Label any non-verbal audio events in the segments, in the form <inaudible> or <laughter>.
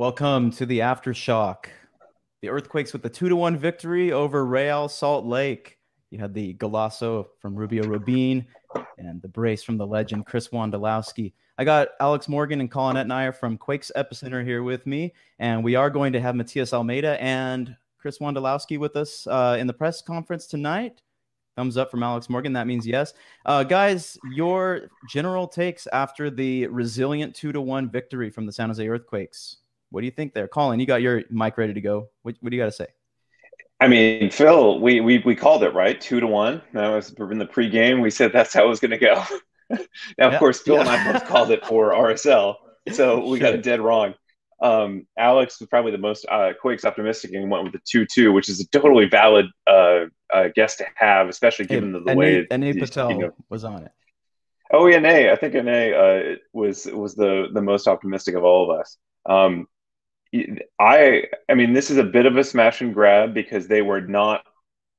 Welcome to the aftershock. The Earthquakes with the two to one victory over Real Salt Lake. You had the Golazo from Rubio Rubin and the brace from the legend Chris Wondolowski. I got Alex Morgan and Colin Etnier from Quakes Epicenter here with me, and we are going to have Matias Almeyda and Chris Wondolowski with us uh, in the press conference tonight. Thumbs up from Alex Morgan. That means yes. Uh, guys, your general takes after the resilient two to one victory from the San Jose Earthquakes. What do you think there? Colin, you got your mic ready to go. What, what do you got to say? I mean, Phil, we, we we called it right, two to one. That was in the pregame. We said that's how it was going to go. <laughs> now, of course, Phil yeah. and I both called it for RSL, so <laughs> we sure. got it dead wrong. Um, Alex was probably the most uh, Quakes optimistic and went with the two-two, which is a totally valid uh, uh, guess to have, especially given hey, the, the way. Ane Patel of, was on it. Oh yeah, Nay. I think Ane uh, was was the the most optimistic of all of us. Um, I I mean, this is a bit of a smash and grab because they were not.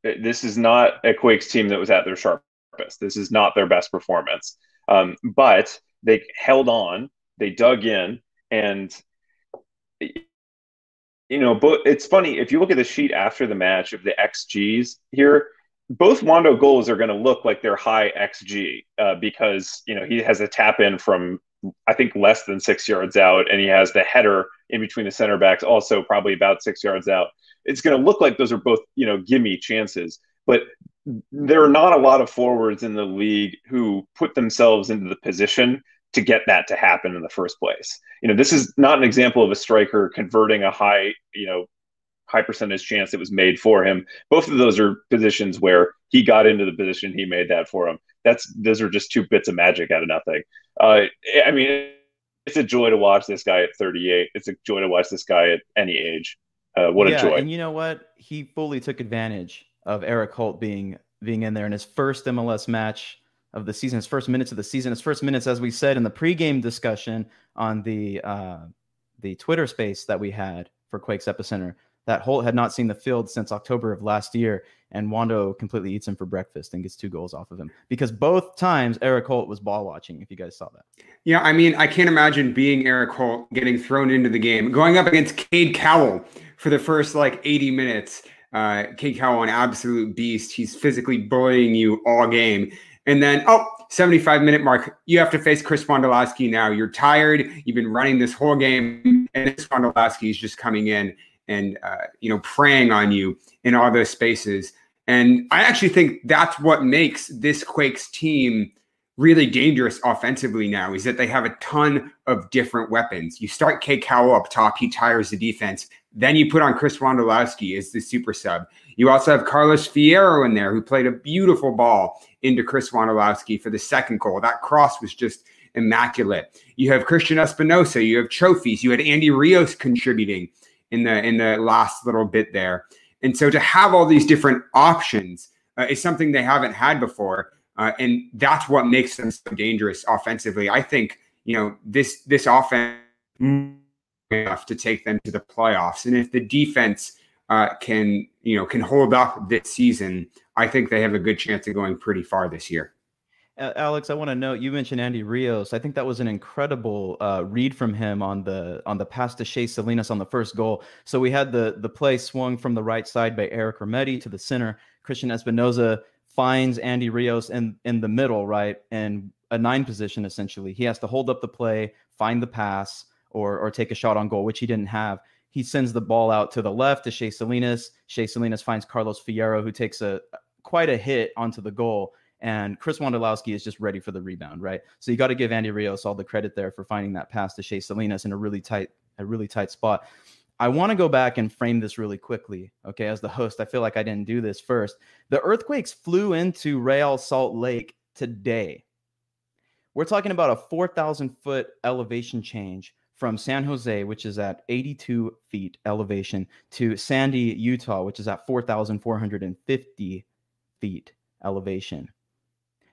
This is not a Quakes team that was at their sharpest. This is not their best performance. Um, but they held on. They dug in, and you know, but it's funny if you look at the sheet after the match of the XGs here. Both Wondo goals are going to look like they're high XG uh, because you know he has a tap in from I think less than six yards out, and he has the header in between the center backs, also probably about six yards out. It's going to look like those are both, you know, gimme chances, but there are not a lot of forwards in the league who put themselves into the position to get that to happen in the first place. You know, this is not an example of a striker converting a high, you know, high percentage chance that was made for him. Both of those are positions where he got into the position, he made that for him. That's those are just two bits of magic out of nothing. Uh, I mean, it's a joy to watch this guy at 38. It's a joy to watch this guy at any age. Uh, what yeah, a joy! And you know what? He fully took advantage of Erik Holt being being in there in his first MLS match of the season, his first minutes of the season, his first minutes, as we said in the pregame discussion on the uh, the Twitter space that we had for Quakes Epicenter that Holt had not seen the field since October of last year, and Wondo completely eats him for breakfast and gets two goals off of him because both times Erik Holt was ball watching. If you guys saw that, yeah, I mean, I can't imagine being Erik Holt getting thrown into the game, going up against Cade Cowell for the first like 80 minutes. Uh, Cade Cowell, an absolute beast. He's physically bullying you all game, and then oh. 75 minute mark. You have to face Chris Wondolowski now. You're tired. You've been running this whole game, and Chris Wondolowski is just coming in and uh, you know preying on you in all those spaces. And I actually think that's what makes this Quakes team really dangerous offensively now is that they have a ton of different weapons. You start Cade Cowell up top, he tires the defense. Then you put on Chris Wondolowski as the super sub. You also have Carlos Fierro in there who played a beautiful ball into Chris Wondolowski for the second goal. That cross was just immaculate. You have Cristian Espinoza, you have trophies, you had Andy Rios contributing in the in the last little bit there. And so to have all these different options uh, is something they haven't had before, uh, and that's what makes them so dangerous offensively. I think you know this this offense enough to take them to the playoffs, and if the defense uh, can you know can hold up this season, I think they have a good chance of going pretty far this year. Alex, I want to note you mentioned Andy Rios. I think that was an incredible uh, read from him on the on the pass to Shea Salinas on the first goal. So we had the the play swung from the right side by Eric Remedi to the center. Cristian Espinoza finds Andy Rios in in the middle, right, and a nine position essentially. He has to hold up the play, find the pass, or or take a shot on goal, which he didn't have. He sends the ball out to the left to Shea Salinas. Shea Salinas finds Carlos Fierro, who takes a quite a hit onto the goal and Chris Wondolowski is just ready for the rebound, right? So you got to give Andy Rios all the credit there for finding that pass to Shea Salinas in a really tight, a really tight spot. I want to go back and frame this really quickly. Okay, as the host, I feel like I didn't do this first. The earthquakes flew into Real Salt Lake today. We're talking about a 4,000 foot elevation change from San Jose, which is at 82 feet elevation, to Sandy, Utah, which is at 4,450 feet elevation.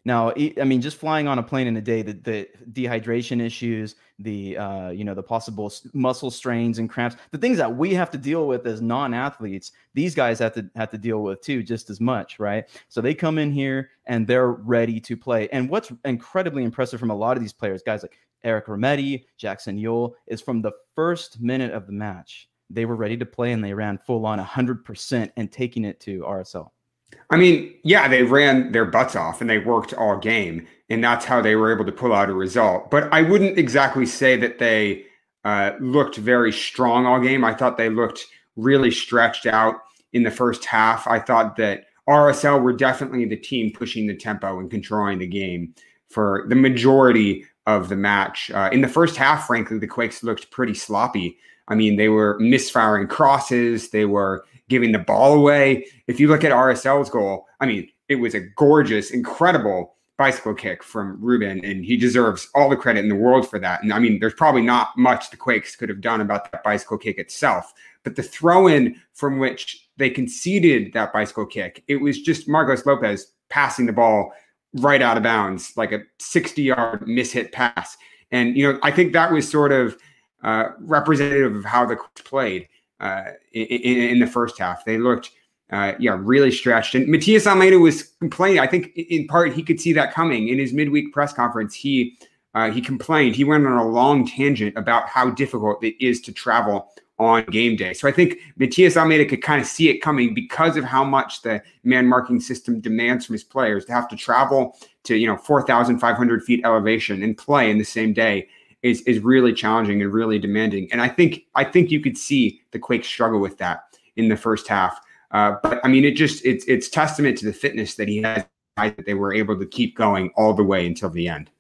Now, I mean, just flying on a plane in a day, the, the dehydration issues, the uh, you know the possible muscle strains and cramps, the things that we have to deal with as non-athletes, these guys have to have to deal with too, just as much, right? So they come in here and they're ready to play. And what's incredibly impressive from a lot of these players, guys like Eric Remedi, Jackson Yueill, is from the first minute of the match, they were ready to play and they ran full on 100% and taking it to RSL. I mean, yeah, they ran their butts off and they worked all game, and that's how they were able to pull out a result. But I wouldn't exactly say that they uh, looked very strong all game. I thought they looked really stretched out in the first half. I thought that RSL were definitely the team pushing the tempo and controlling the game for the majority of the match. Uh, in the first half, frankly, the Quakes looked pretty sloppy. I mean, they were misfiring crosses, they were giving the ball away. If you look at RSL's goal, I mean, it was a gorgeous, incredible bicycle kick from Rubin, and he deserves all the credit in the world for that. And I mean, there's probably not much the Quakes could have done about that bicycle kick itself, but the throw in from which they conceded that bicycle kick, it was just Marcos Lopez passing the ball right out of bounds, like a 60 yard mishit pass. And, you know, I think that was sort of uh, representative of how the Quakes played uh, in, in, the first half. They looked, uh, yeah, really stretched. And Matias Almeyda was complaining. I think in part he could see that coming. In his midweek press conference, he uh, he complained. He went on a long tangent about how difficult it is to travel on game day. So I think Matias Almeyda could kind of see it coming because of how much the man marking system demands from his players to have to travel to you know 4,500 feet elevation and play in the same day is is really challenging and really demanding. And I think I think you could see the Quakes struggle with that in the first half. Uh, but I mean, it just it's it's testament to the fitness that he has that they were able to keep going all the way until the end.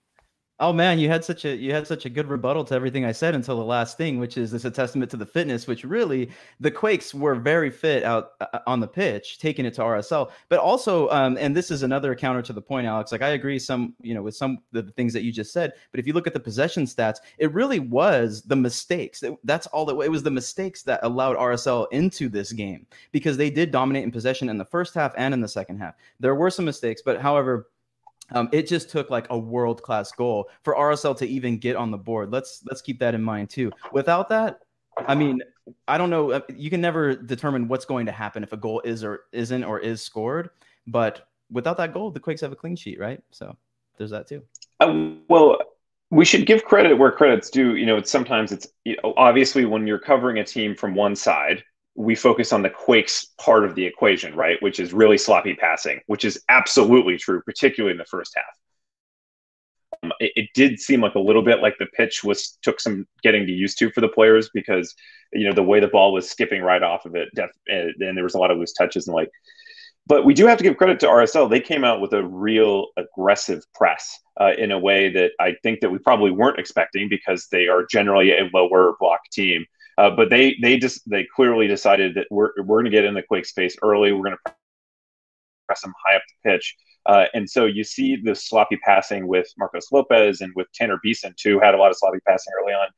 Oh man, you had such a you had such a good rebuttal to everything I said until the last thing, which is this a testament to the fitness. Which really, the Quakes were very fit out uh, on the pitch, taking it to RSL. But also, um, and this is another counter to the point, Alex. Like I agree, some you know with some of the things that you just said. But if you look at the possession stats, it really was the mistakes. That's all that it was the mistakes that allowed RSL into this game because they did dominate in possession in the first half and in the second half. There were some mistakes, but however um, it just took like a world class goal for RSL to even get on the board. Let's let's keep that in mind too. Without that, I mean, I don't know. Uh, you can never determine what's going to happen if a goal is or isn't or is scored. But without that goal, the Quakes have a clean sheet, right? So there's that too. Uh, well, we should give credit where credit's due. You know, it's sometimes it's you know, obviously when you're covering a team from one side, we focus on the Quakes part of the equation, right? Which is really sloppy passing, which is absolutely true, particularly in the first half. Um, it, it, did seem like a little bit like the pitch was took some getting to used to for the players because you know the way the ball was skipping right off of it, def- and, and there was a lot of loose touches and like. But we do have to give credit to RSL. They came out with a real aggressive press uh, in a way that I think that we probably weren't expecting because they are generally a lower block team. Uh, but they they just they clearly decided that we're we're going to get in the quick space early. We're going to press them high up the pitch. Uh, and so you see the sloppy passing with Marcos Lopez and with Tanner Beeson too had a lot of sloppy passing early on.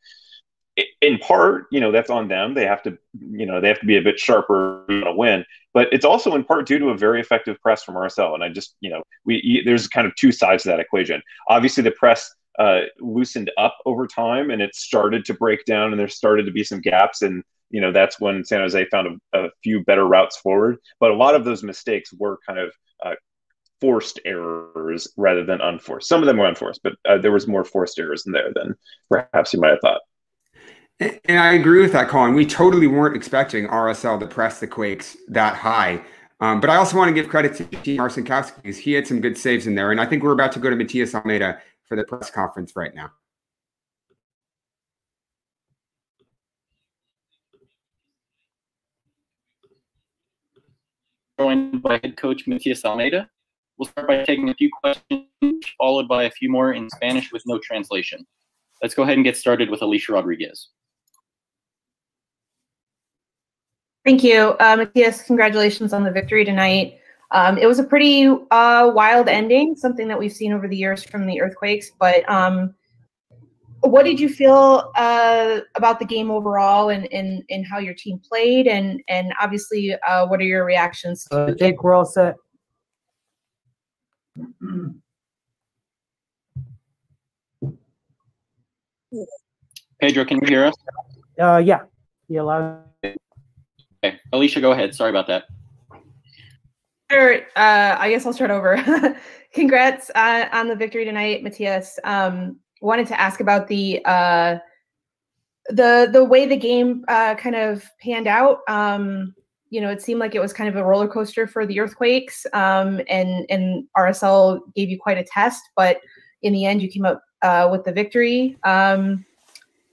In part, you know, that's on them. They have to, you know, they have to be a bit sharper to win. But it's also in part due to a very effective press from RSL. And I just, you know, we there's kind of two sides to that equation. Obviously, the press uh, loosened up over time and it started to break down and there started to be some gaps and you know that's when san jose found a, a few better routes forward but a lot of those mistakes were kind of uh, forced errors rather than unforced some of them were unforced but uh, there was more forced errors in there than perhaps you might have thought and I agree with that, Colin. We totally weren't expecting RSL to press the Quakes that high. Um, but I also want to give credit to Marcin because he had some good saves in there. And I think we're about to go to Matias Almeyda for the press conference right now. Joined by head coach Matias Almeyda. We'll start by taking a few questions, followed by a few more in Spanish with no translation. Let's go ahead and get started with Alicia Rodriguez. Thank you. Uh, Matias, congratulations on the victory tonight. Um, it was a pretty uh, wild ending, something that we've seen over the years from the earthquakes. But um, what did you feel uh, about the game overall, and, and and how your team played, and and obviously, uh, what are your reactions? Uh, Jake, we're all set. Pedro, can you hear us? Uh, yeah. You allowed? Okay, Alicia, go ahead. Sorry about that. Sure. Uh, I guess I'll start over. <laughs> Congrats uh, on the victory tonight, Matias. Um, wanted to ask about the uh, the the way the game uh, kind of panned out. Um, you know, it seemed like it was kind of a roller coaster for the Earthquakes, um, and and RSL gave you quite a test, but in the end, you came up uh, with the victory. Um,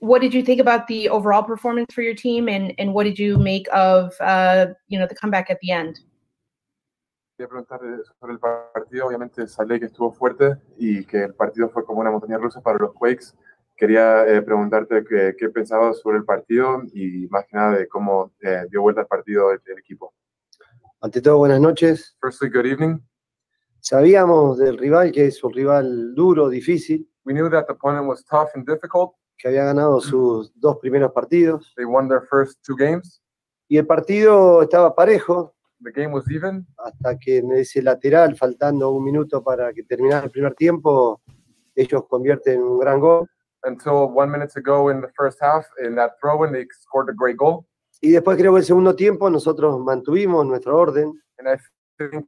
what did you think about the overall performance for your team, and and what did you make of uh, you know the comeback at the end? Quería preguntar eh, sobre el partido. Obviamente sale que estuvo fuerte y que el partido fue como una montaña rusa para los Quakes. Quería eh, preguntarte qué, qué pensabas sobre el partido y más que nada de cómo eh, dio vuelta el partido el, el equipo. Ante todo, buenas noches. Firstly, good evening. Sabíamos del rival que es un rival duro, difícil, We knew that the opponent was tough and difficult. que había ganado sus dos primeros partidos They won their first two games. y el partido estaba parejo The game was even hasta que en ese lateral, faltando un minuto para que terminara el primer tiempo, ellos convierten un gran gol until one minute to go in the first half. In that throw-in, they scored a great goal. y después creo que el segundo tiempo nosotros mantuvimos nuestro orden, And I think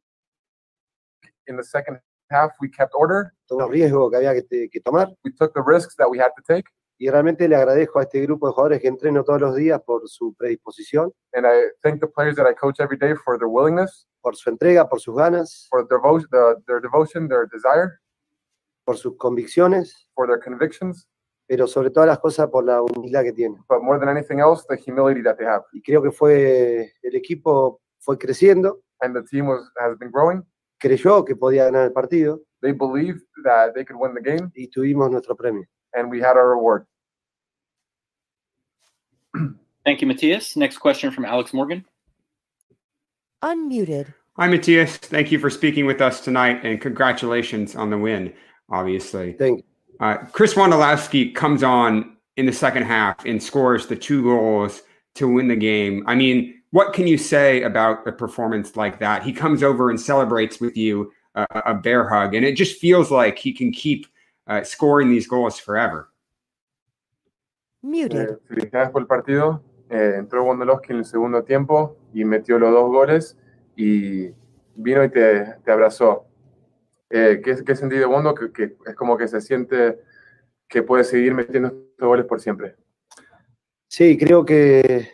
in the second half, we kept order. todos los riesgos que había que, que tomar We took the risks that we had to take. Y realmente le agradezco a este grupo de jugadores que entreno todos los días por su predisposición, And I thank the players that I coach every day for their willingness, por su entrega, por sus ganas, for their, devo- the, their devotion, their desire, por sus convicciones, for their convictions, pero sobre todas las cosas por la humildad que tienen. but more than anything else, the humility that they have. y creo que fue el equipo fue creciendo, And the team was has been growing. creyó que podía ganar el partido They believed that they could win the game, y tuvimos nuestro premio. And we had our reward. <clears throat> Thank you, Matthias. Next question from Alex Morgan. Unmuted. Hi, Matthias. Thank you for speaking with us tonight, and congratulations on the win. Obviously, Thank uh, Chris Wondolowski comes on in the second half and scores the two goals to win the game. I mean, what can you say about a performance like that? He comes over and celebrates with you uh, a bear hug, and it just feels like he can keep uh, scoring these goals forever. Muted. Eh, felicidades por el partido. Eh, entró Wondolowski en el segundo tiempo y metió los dos goles y vino y te, te abrazó. Eh, ¿qué, ¿Qué sentí de Wondo? Que, que es como que se siente que puede seguir metiendo estos goles por siempre. Sí, creo que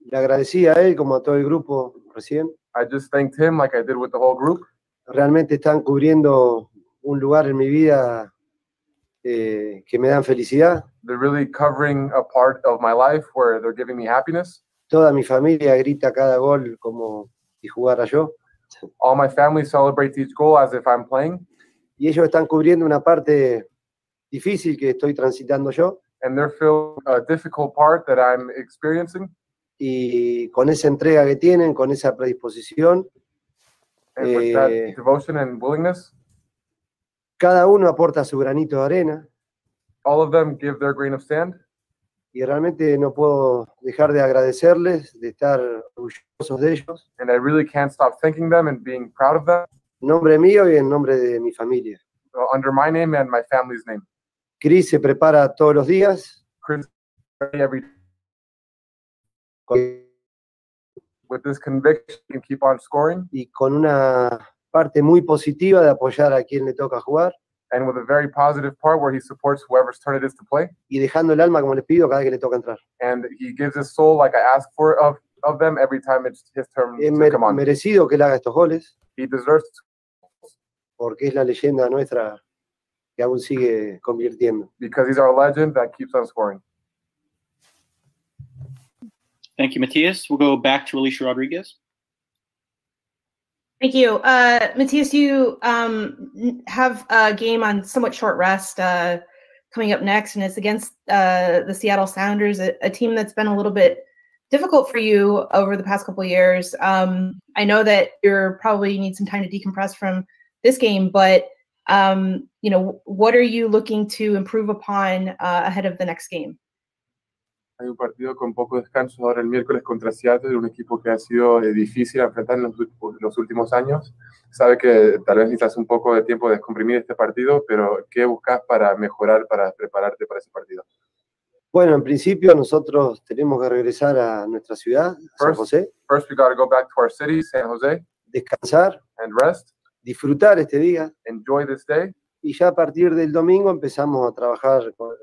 le agradecí a él como a todo el grupo recién. I just thanked him like I did with the whole group. Realmente están cubriendo un lugar en mi vida eh, que me dan felicidad. They're really covering a part of my life where they're giving me happiness. Toda mi familia grita cada gol como si jugara yo. All my family celebrates each goal as if I'm playing, Y ellos están cubriendo una parte difícil que estoy transitando yo. and they're feeling a difficult part that I'm experiencing. Y con esa entrega que tienen, con esa predisposición, And with that Eh, devotion and willingness, cada uno aporta su granito de arena. all of them give their grain of sand. y realmente no puedo dejar de agradecerles, de estar orgullosos de ellos, And I really can't stop thanking them and being proud of them en nombre mío y en nombre de mi familia. under my name and my family's name. Chris se prepara todos los días Chris, every con- with this conviction and keep on scoring y con una parte muy positiva de apoyar a quien le toca jugar and with a very positive part where he supports whoever's turn it is to play. y dejando el alma como les pido cada vez que le toca entrar. And he gives his soul like I ask for of, of them every time it's his turn Es to mer- come on. merecido que él haga estos goles He deserves porque es la leyenda nuestra que aún sigue convirtiendo. because he's our legend that keeps on scoring. Thank you, Matthias. We'll go back to Alicia Rodriguez. Thank you. Uh, Matthias, you um, have a game on somewhat short rest uh, coming up next, and it's against uh, the Seattle Sounders, a, a team that's been a little bit difficult for you over the past couple of years. Um, I know that you're probably need some time to decompress from this game, but um, you know, what are you looking to improve upon uh, ahead of the next game? Hay un partido con poco descanso ahora el miércoles contra Seattle, un equipo que ha sido eh, difícil enfrentar en los, los últimos años. Sabe que tal vez necesitas un poco de tiempo de descomprimir este partido, pero ¿qué buscas para mejorar, para prepararte para ese partido? Bueno, en principio nosotros tenemos que regresar a nuestra ciudad, a San José, First, we got to go back to our city, San Jose, descansar, and rest, disfrutar este día. Enjoy this day, y ya a partir del domingo empezamos a trabajar con,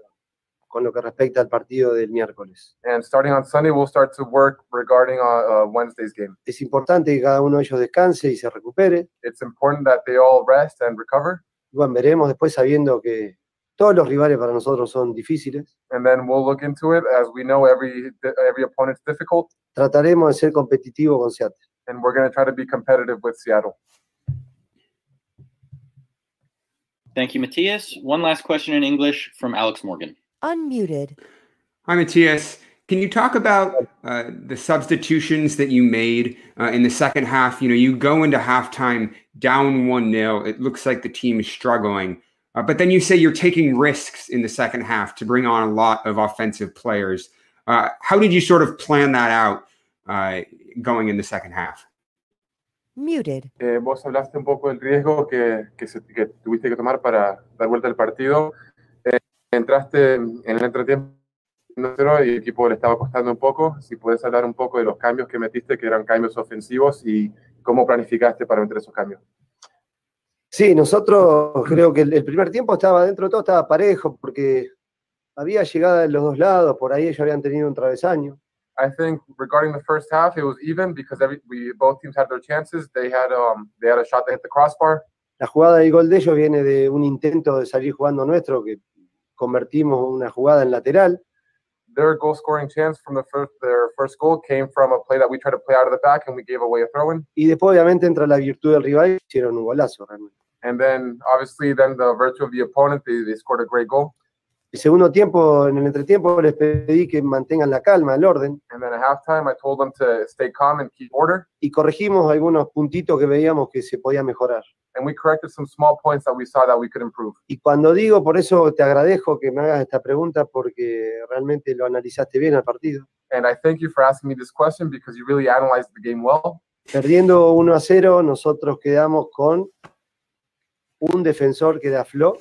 con lo que respecta al partido del miércoles. And starting on Sunday, we'll start to work regarding uh, uh, Wednesday's game. Es importante que cada uno de ellos descanse y se recupere. It's important that they all rest and recover. Bueno, veremos después sabiendo que todos los rivales para nosotros son difíciles. And then we'll look into it. As we know, every every opponent's difficult, Trataremos de ser competitivos con Seattle. and we're going to try to be competitive with Seattle. Thank you, Matthias. One last question in English from Alex Morgan. Unmuted. Hi, Matthias. Can you talk about uh, the substitutions that you made uh, in the second half? You know, you go into halftime down 1 0. It looks like the team is struggling. Uh, but then you say you're taking risks in the second half to bring on a lot of offensive players. Uh, how did you sort of plan that out uh, going in the second half? Muted. Eh, vos hablaste un poco del riesgo que, que, se- que tuviste que tomar para dar vuelta al partido. Entraste en el entretiempo 1-0 y el equipo le estaba costando un poco. Si puedes hablar un poco de los cambios que metiste, que eran cambios ofensivos, y cómo planificaste para meter esos cambios. Sí, nosotros creo que el, el primer tiempo estaba dentro de todo, estaba parejo, porque había llegada de los dos lados, por ahí ellos habían tenido un travesaño. I think regarding the first half, it was even because every, we both teams had their chances. They had um they had a shot that hit the crossbar. La jugada del gol de ellos viene de un intento de salir jugando nuestro, que convertimos una jugada en lateral. Their goal scoring chance from the first their first goal came from a play that we tried to play out of the back and we gave away a throw in. Y después, obviamente, entra la virtud del rival y hicieron un golazo realmente. And then obviously then the virtue of the opponent, they, they scored a great goal. El segundo tiempo, en el entretiempo, les pedí que mantengan la calma, el orden, And then at halftime, I told them to stay calm and keep order. y corregimos algunos puntitos que veíamos que se podía mejorar. And we corrected some small points that we saw that we could improve. Y cuando digo, por eso te agradezco que me hagas esta pregunta, porque realmente lo analizaste bien al partido. And I thank you for asking me this question because you really analyzed the game well. Perdiendo 1 a 0, nosotros quedamos con un defensor que era Flo,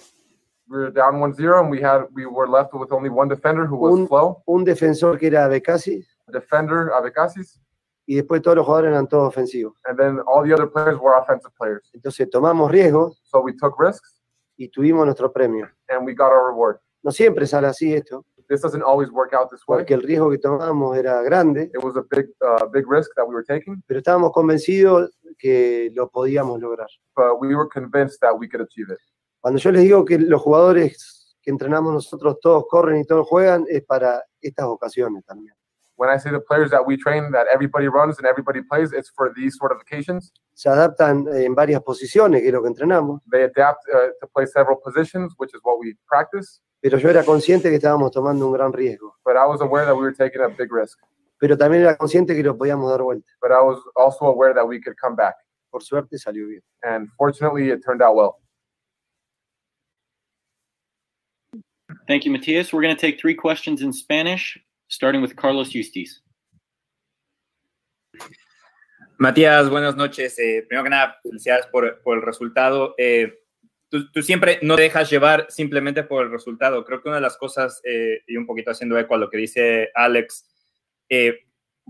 We were down 1-0 and we had we were left with only one defender who was Un- Flo, un defensor que era Becasi, a defender Abecasis, y después todos los jugadores eran todos ofensivos. and then all the other players were offensive players. Entonces tomamos riesgos So we took risks y tuvimos nuestro premio. and we got our reward. No siempre sale así esto, This doesn't always work out this way. porque el riesgo que tomamos era grande, It was a big uh, big risk that we were taking, pero estábamos convencidos que lo podíamos lograr. but we were convinced that we could achieve it. Cuando yo les digo que los jugadores que entrenamos nosotros todos corren y todos juegan, es para estas ocasiones también. When I say the players that we train, that everybody runs and everybody plays, it's for these sort of occasions. Se adaptan en varias posiciones, que es lo que entrenamos, They adapt uh, to play several positions, which is what we practice. pero yo era consciente que estábamos tomando un gran riesgo, But I was aware that we were taking a big risk. pero también era consciente que lo podíamos dar vuelta. But I was also aware that we could come back. Por suerte salió bien. And fortunately, it turned out well. Thank you, Matthias. We're going to take three questions in Spanish, starting with Carlos Justiz. Matías, buenas noches. Eh, primero que nada, felicidades por, por el resultado. Eh, tú, tú siempre no te dejas llevar simplemente por el resultado. Creo que una de las cosas, eh, y un poquito haciendo eco a lo que dice Alex, eh,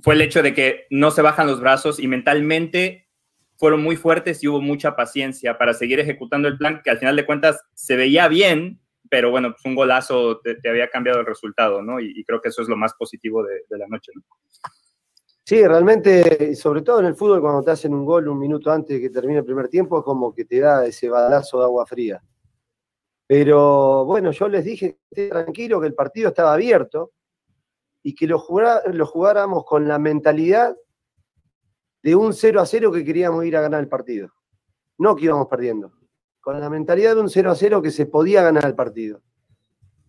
fue el hecho de que no se bajan los brazos y mentalmente fueron muy fuertes y hubo mucha paciencia para seguir ejecutando el plan que al final de cuentas se veía bien, pero bueno, pues un golazo te, había cambiado el resultado, ¿no? Y, creo que eso es lo más positivo de, la noche, ¿no? Sí, realmente, sobre todo en el fútbol, cuando te hacen un gol un minuto antes de que termine el primer tiempo, es como que te da ese balazo de agua fría. Pero bueno, yo les dije tranquilo, que el partido estaba abierto y que lo, lo jugáramos con la mentalidad de un 0 a 0 que queríamos ir a ganar el partido. No que íbamos perdiendo. Con la mentalidad de un 0 a 0 que se podía ganar el partido.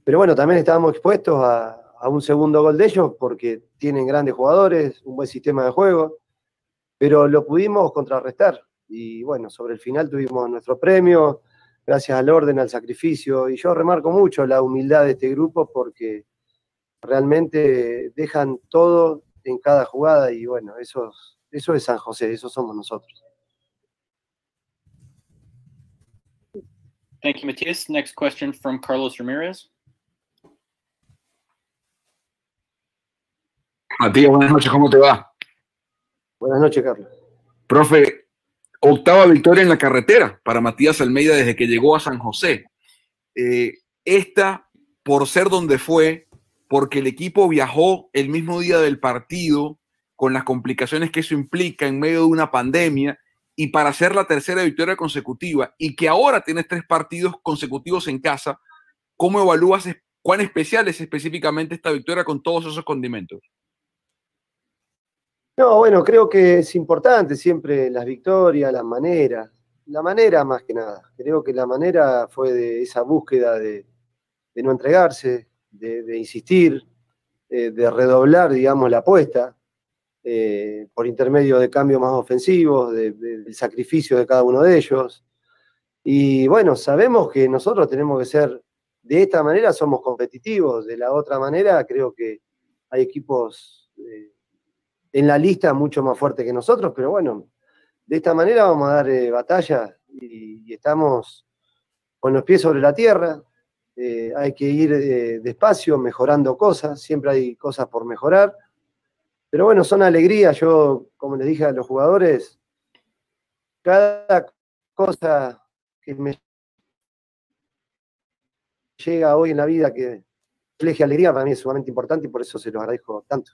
Pero bueno, también estábamos expuestos a, un segundo gol de ellos porque tienen grandes jugadores, un buen sistema de juego, pero lo pudimos contrarrestar. Y bueno, sobre el final tuvimos nuestro premio, gracias al orden, al sacrificio. Y yo remarco mucho la humildad de este grupo porque realmente dejan todo en cada jugada y bueno, eso, eso es San José, eso somos nosotros. Thank you, Matthias. Next question from Carlos Ramirez. Matías, buenas noches, ¿cómo te va? Buenas noches, Carlos. Profe, octava victoria en la carretera para Matías Almeida desde que llegó a San José. Eh, esta, por ser donde fue, porque el equipo viajó el mismo día del partido, con las complicaciones que eso implica en medio de una pandemia, y para hacer la tercera victoria consecutiva, y que ahora tienes tres partidos consecutivos en casa, ¿cómo evalúas cuán especial es específicamente esta victoria con todos esos condimentos? No, bueno, creo que es importante siempre las victorias, las maneras. La manera más que nada. Creo que la manera fue de esa búsqueda de, no entregarse, de, de insistir, eh, de redoblar, digamos, la apuesta eh, por intermedio de cambios más ofensivos, de, del sacrificio de cada uno de ellos. Y bueno, sabemos que nosotros tenemos que ser, de esta manera somos competitivos, de la otra manera creo que hay equipos eh, en la lista mucho más fuertes que nosotros, pero bueno, de esta manera vamos a dar eh, batalla y, estamos con los pies sobre la tierra. Eh, hay que ir despacio, mejorando cosas, siempre hay cosas por mejorar. Pero bueno, son alegrías. Yo, como les dije a los jugadores, cada cosa que me llega hoy en la vida que refleje alegría para mí es sumamente importante y por eso se los agradezco tanto.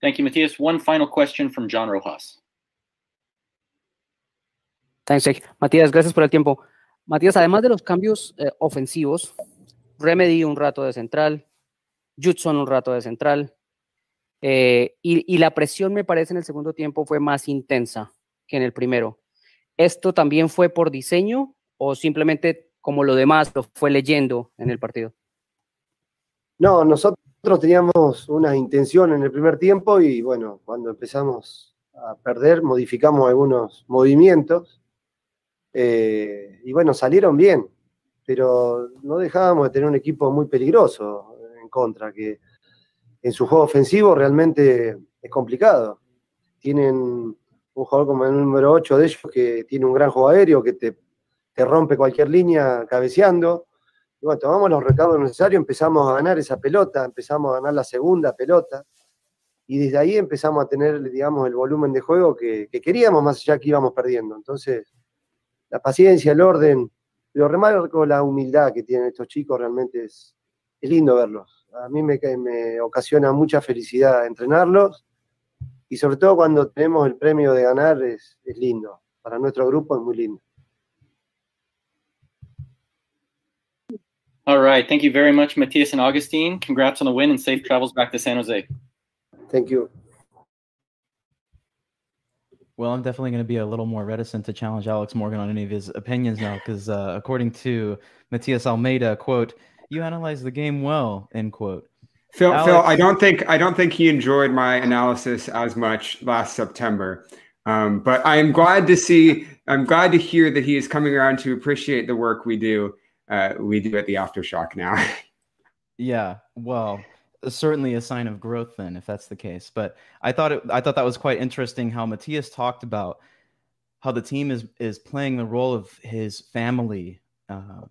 Thank you, Matthias. One final question from John Rojas. Thanks, Jake. Matías, gracias por el tiempo. Matías, además de los cambios eh, ofensivos, Remedy un rato de central, Judson un rato de central, eh, y, la presión me parece en el segundo tiempo fue más intensa que en el primero. ¿Esto también fue por diseño o simplemente como lo demás lo fue leyendo en el partido? No, nosotros teníamos una intención en el primer tiempo y bueno, cuando empezamos a perder modificamos algunos movimientos eh, y bueno, salieron bien, pero no dejábamos de tener un equipo muy peligroso contra, que en su juego ofensivo realmente es complicado. Tienen un jugador como el número 8 de ellos que tiene un gran juego aéreo, que te, te rompe cualquier línea cabeceando. Y bueno, tomamos los recaudos necesarios, empezamos a ganar esa pelota, empezamos a ganar la segunda pelota, y desde ahí empezamos a tener, digamos, el volumen de juego que, que queríamos, más allá que íbamos perdiendo. Entonces, la paciencia, el orden, pero remarco la humildad que tienen estos chicos, realmente es, es lindo verlos. A mí me, me, ocasiona mucha felicidad entrenarlos y sobre todo cuando tenemos el premio de ganar es, es lindo. Para nuestro grupo es muy lindo. All right. Thank you very much, Matthias and Augustine. Congrats on the win and safe travels back to San Jose. Thank you. Well, I'm definitely going to be a little more reticent to challenge Alex Morgan on any of his opinions now, because uh, according to Matias Almeyda, quote, "You analyze the game well," end quote. Phil, Alex, Phil, I don't think I don't think he enjoyed my analysis as much last September, um, but I am glad to see. I'm glad to hear that he is coming around to appreciate the work we do. Uh, we do at the aftershock now. <laughs> yeah, well, certainly a sign of growth then if that's the case but i thought it i thought that was quite interesting how matthias talked about how the team is is playing the role of his family uh,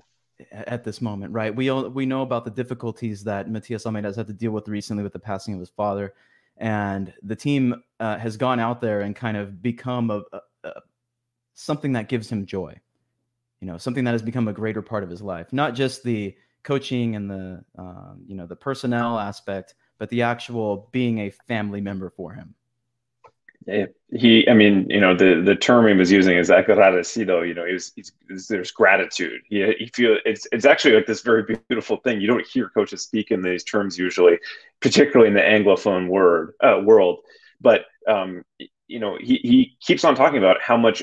at this moment right? We all, we know about the difficulties that matthias almeyda has had to deal with recently with the passing of his father. And the team uh, has gone out there and kind of become a, a, a something that gives him joy you know something that has become a greater part of his life. Not just the coaching and the um, you know the personnel aspect, but the actual being a family member for him. He, I mean, you know, the the term he was using is agradecido. You know, he's, there's gratitude. He, he feel it's it's actually like this very beautiful thing. You don't hear coaches speak in these terms usually, particularly in the anglophone word uh, world. But um, you know, he he keeps on talking about how much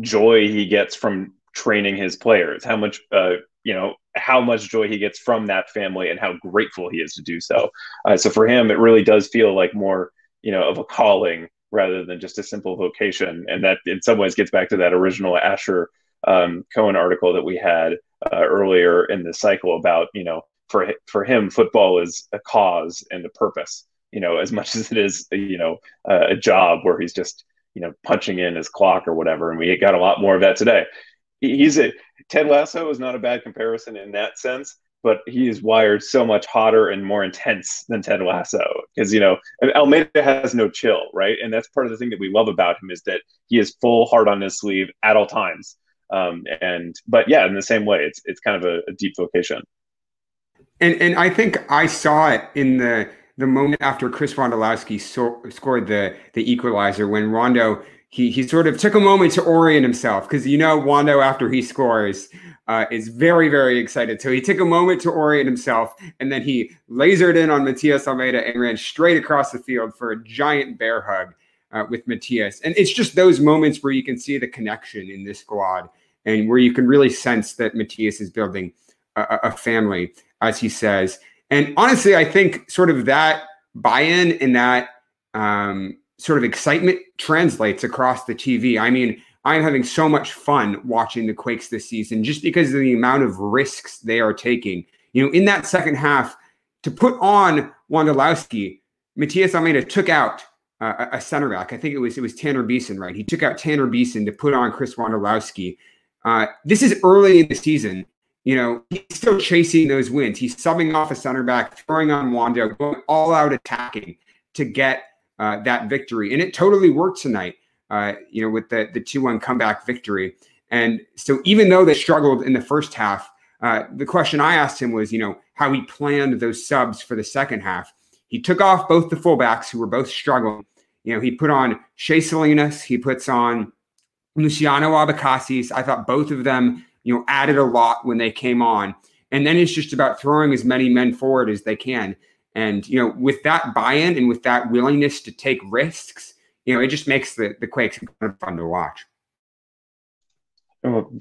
joy he gets from training his players, how much uh, you know how much joy he gets from that family and how grateful he is to do so. Uh, so for him, it really does feel like more, you know, of a calling rather than just a simple vocation. And that in some ways gets back to that original Asher um, Cohen article that we had uh, earlier in the cycle about, you know, for for him, football is a cause and a purpose. You know, as <laughs> much as it is, you know, uh, a job where he's just, you know, punching in his clock or whatever. And we got a lot more of that today. He's a Ted Lasso is not a bad comparison in that sense, but he is wired so much hotter and more intense than Ted Lasso because you know Almeyda has no chill, right? And that's part of the thing that we love about him is that he is full heart on his sleeve at all times. Um, and but yeah, in the same way, it's it's kind of a, a deep vocation. And and I think I saw it in the the moment after Chris Wondolowski so, scored the the equalizer when Wondo he he sort of took a moment to orient himself because you know Wondo after he scores uh, is very very excited. So he took a moment to orient himself and then he lasered in on Matias Almeyda and ran straight across the field for a giant bear hug uh, with Matias. And it's just those moments where you can see the connection in this squad and where you can really sense that Matias is building a, a family, as he says. And honestly, I think sort of that buy-in and that um, sort of excitement translates across the TV. I mean, I'm having so much fun watching the Quakes this season just because of the amount of risks they are taking. You know, in that second half, to put on Wondolowski, Matias Almeyda took out uh, a center back. I think it was it was Tanner Beeson, right? He took out Tanner Beeson to put on Chris Wondolowski. Uh, this is early in the season. You know, he's still chasing those wins. He's subbing off a center back, throwing on Wondo, going all out attacking to get uh, that victory. And it totally worked tonight, uh, you know, with the, the 2 1 comeback victory. And so even though they struggled in the first half, uh, the question I asked him was, you know, how he planned those subs for the second half. He took off both the fullbacks who were both struggling. You know, he put on Shea Salinas, he puts on Luciano Abecasis. I thought both of them, you know, added a lot when they came on. And then it's just about throwing as many men forward as they can. And you know, with that buy-in and with that willingness to take risks, you know, it just makes the the Quakes kind of fun to watch.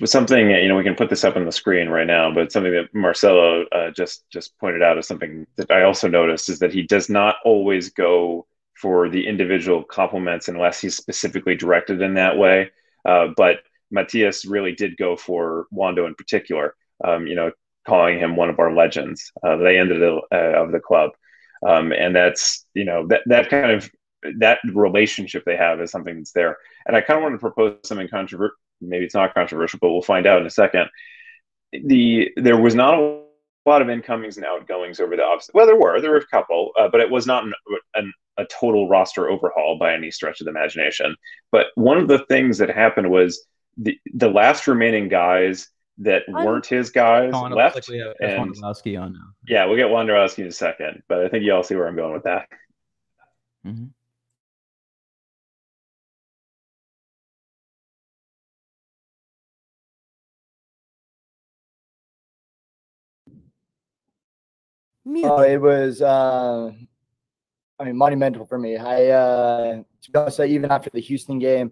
Something you know, we can put this up on the screen right now, but something that Marcelo uh, just just pointed out is something that I also noticed is that he does not always go for the individual compliments unless he's specifically directed in that way. Uh, but Matias really did go for Wondo in particular. Um, you know, calling him one of our legends. Uh, ended uh, of the club, um, and that's you know that that kind of that relationship they have is something that's there. And I kind of want to propose something controversial. Maybe it's not controversial, but we'll find out in a second. The there was not a lot of incomings and outgoings over the offseason. Well, there were there were a couple, uh, but it was not an, an, a total roster overhaul by any stretch of the imagination. But one of the things that happened was the the last remaining guys that I'm, weren't his guys Colin, left. Like we have and, Wondolowski on now. Yeah, we'll get Wondolowski in a second, but I think you all see where I'm going with that. Mm-hmm. Oh, it was, uh, I mean, monumental for me. I, uh, to be honest, even after the Houston game,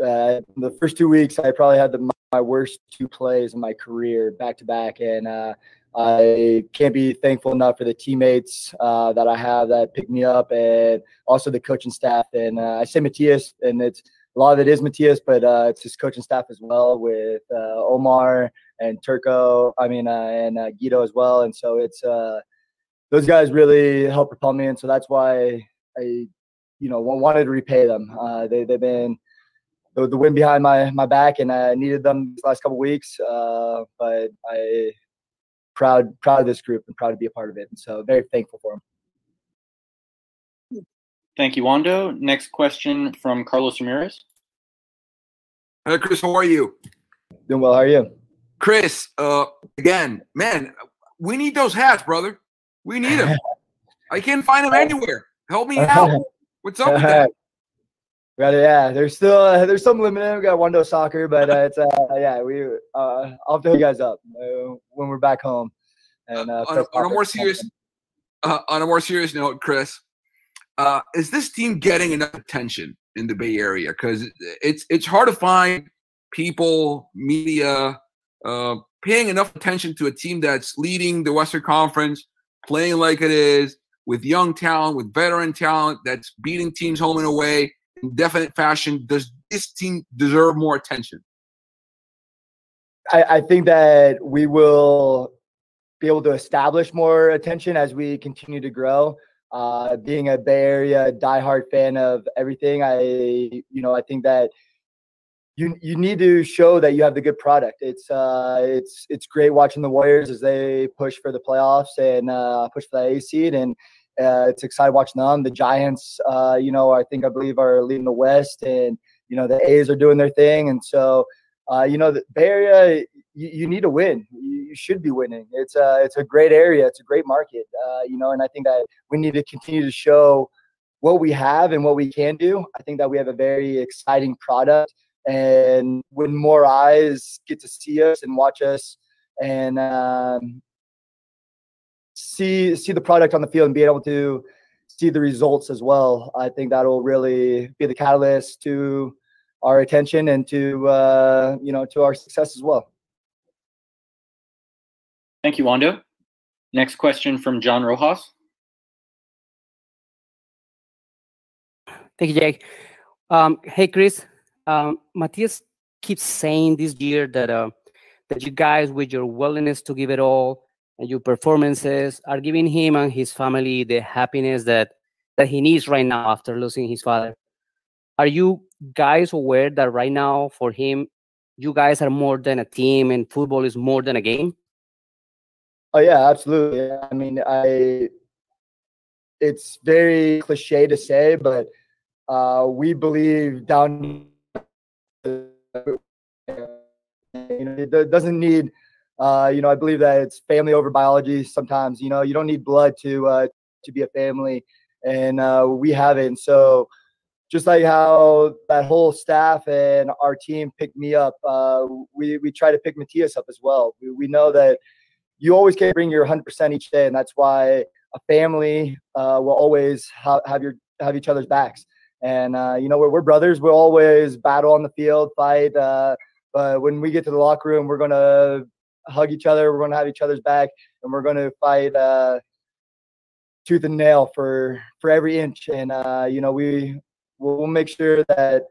uh, the first two weeks, I probably had the my worst two plays in my career back to back, and uh, I can't be thankful enough for the teammates uh, that I have that picked me up, and also the coaching staff. And uh, I say Matias, and it's a lot of it is Matias, but uh, it's his coaching staff as well with uh, Omar and Turco. I mean, and Guido as well. And so it's those guys really helped propel me, and so that's why I, you know, wanted to repay them. they they've been the, the wind behind my my back, and I needed them these last couple weeks. Uh, but I proud proud of this group and proud to be a part of it, and so very thankful for them. Thank you, Wondo. Next question from Carlos Ramirez. Hello, Chris. How are you? Doing well. How are you? Chris, uh, again, man, we need those hats, brother. We need them. <laughs> I can't find them anywhere. Help me out. <laughs> What's up with that? Got it, yeah. There's still uh, <laughs> there's some limited. We got one Wondo soccer, but uh, it's uh, yeah. We uh, I'll have to hook you guys up uh, when we're back home. And uh, on, on, a more serious uh, on a more serious note, Chris, uh, is this team getting enough attention in the Bay Area? Because it's it's hard to find people, media, uh, paying enough attention to a team that's leading the Western Conference, playing like it is, with young talent, with veteran talent, that's beating teams home and away in definite fashion. Does this team deserve more attention? I, I think that we will be able to establish more attention as we continue to grow. Uh, being a Bay Area diehard fan of everything, I you know I think that you you need to show that you have the good product. It's uh it's it's great watching the Warriors as they push for the playoffs and uh, push for the A seed, and uh, it's exciting watching them. The Giants, uh, you know, I think I believe are leading the West, and you know the A's are doing their thing, and so uh, you know, the Bay Area, you, you need to win. You, you should be winning. It's a it's a great area. It's a great market. Uh, you know, and I think that we need to continue to show what we have and what we can do. I think that we have a very exciting product, and when more eyes get to see us and watch us and um, see see the product on the field and be able to see the results as well, I think that'll really be the catalyst to our attention and to uh, you know to our success as well. Thank you, Wondo. Next question from John Rojas. Thank you, Jake. Um, hey, Chris. Um, Matias keeps saying this year that uh, that you guys, with your willingness to give it all and your performances, are giving him and his family the happiness that that he needs right now after losing his father. Are you guys aware that right now for him, you guys are more than a team and football is more than a game? Oh yeah, absolutely. I mean, I it's very cliche to say, but uh, we believe down you know, it doesn't need uh, you know, I believe that it's family over biology sometimes, you know, you don't need blood to uh, to be a family and uh, we have it. And so just like how that whole staff and our team picked me up, uh, we, we try to pick Matias up as well. We, we know that you always can't bring your 100% each day. And that's why a family uh, will always ha- have your have each other's backs. And, uh, you know, we're, we're brothers. We'll always battle on the field, fight. Uh, but when we get to the locker room, we're to hug each other. We're going to have each other's back and we're going to fight uh, tooth and nail for for every inch. And uh, you know, we we'll make sure that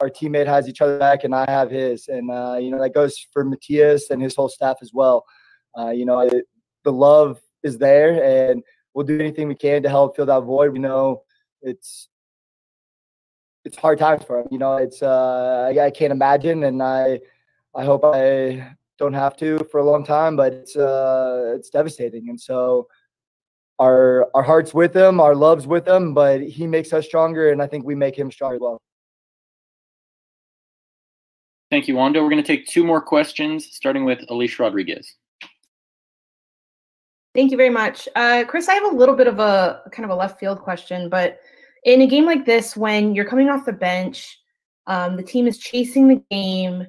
our teammate has each other back, and I have his. And uh, you know, that goes for Matias and his whole staff as well. Uh, you know, it, the love is there, and we'll do anything we can to help fill that void. We know it's it's hard times for him. You know, it's uh, I, I can't imagine, and I I hope I don't have to for a long time, but it's uh, it's devastating. And so our our hearts with him, our loves with him, but he makes us stronger, and I think we make him stronger as well. Thank you, Wondo. We're going to take two more questions, starting with Alicia Rodriguez. Thank you very much. Uh, Chris, I have a little bit of a kind of a left field question, but in a game like this, when you're coming off the bench, um, the team is chasing the game,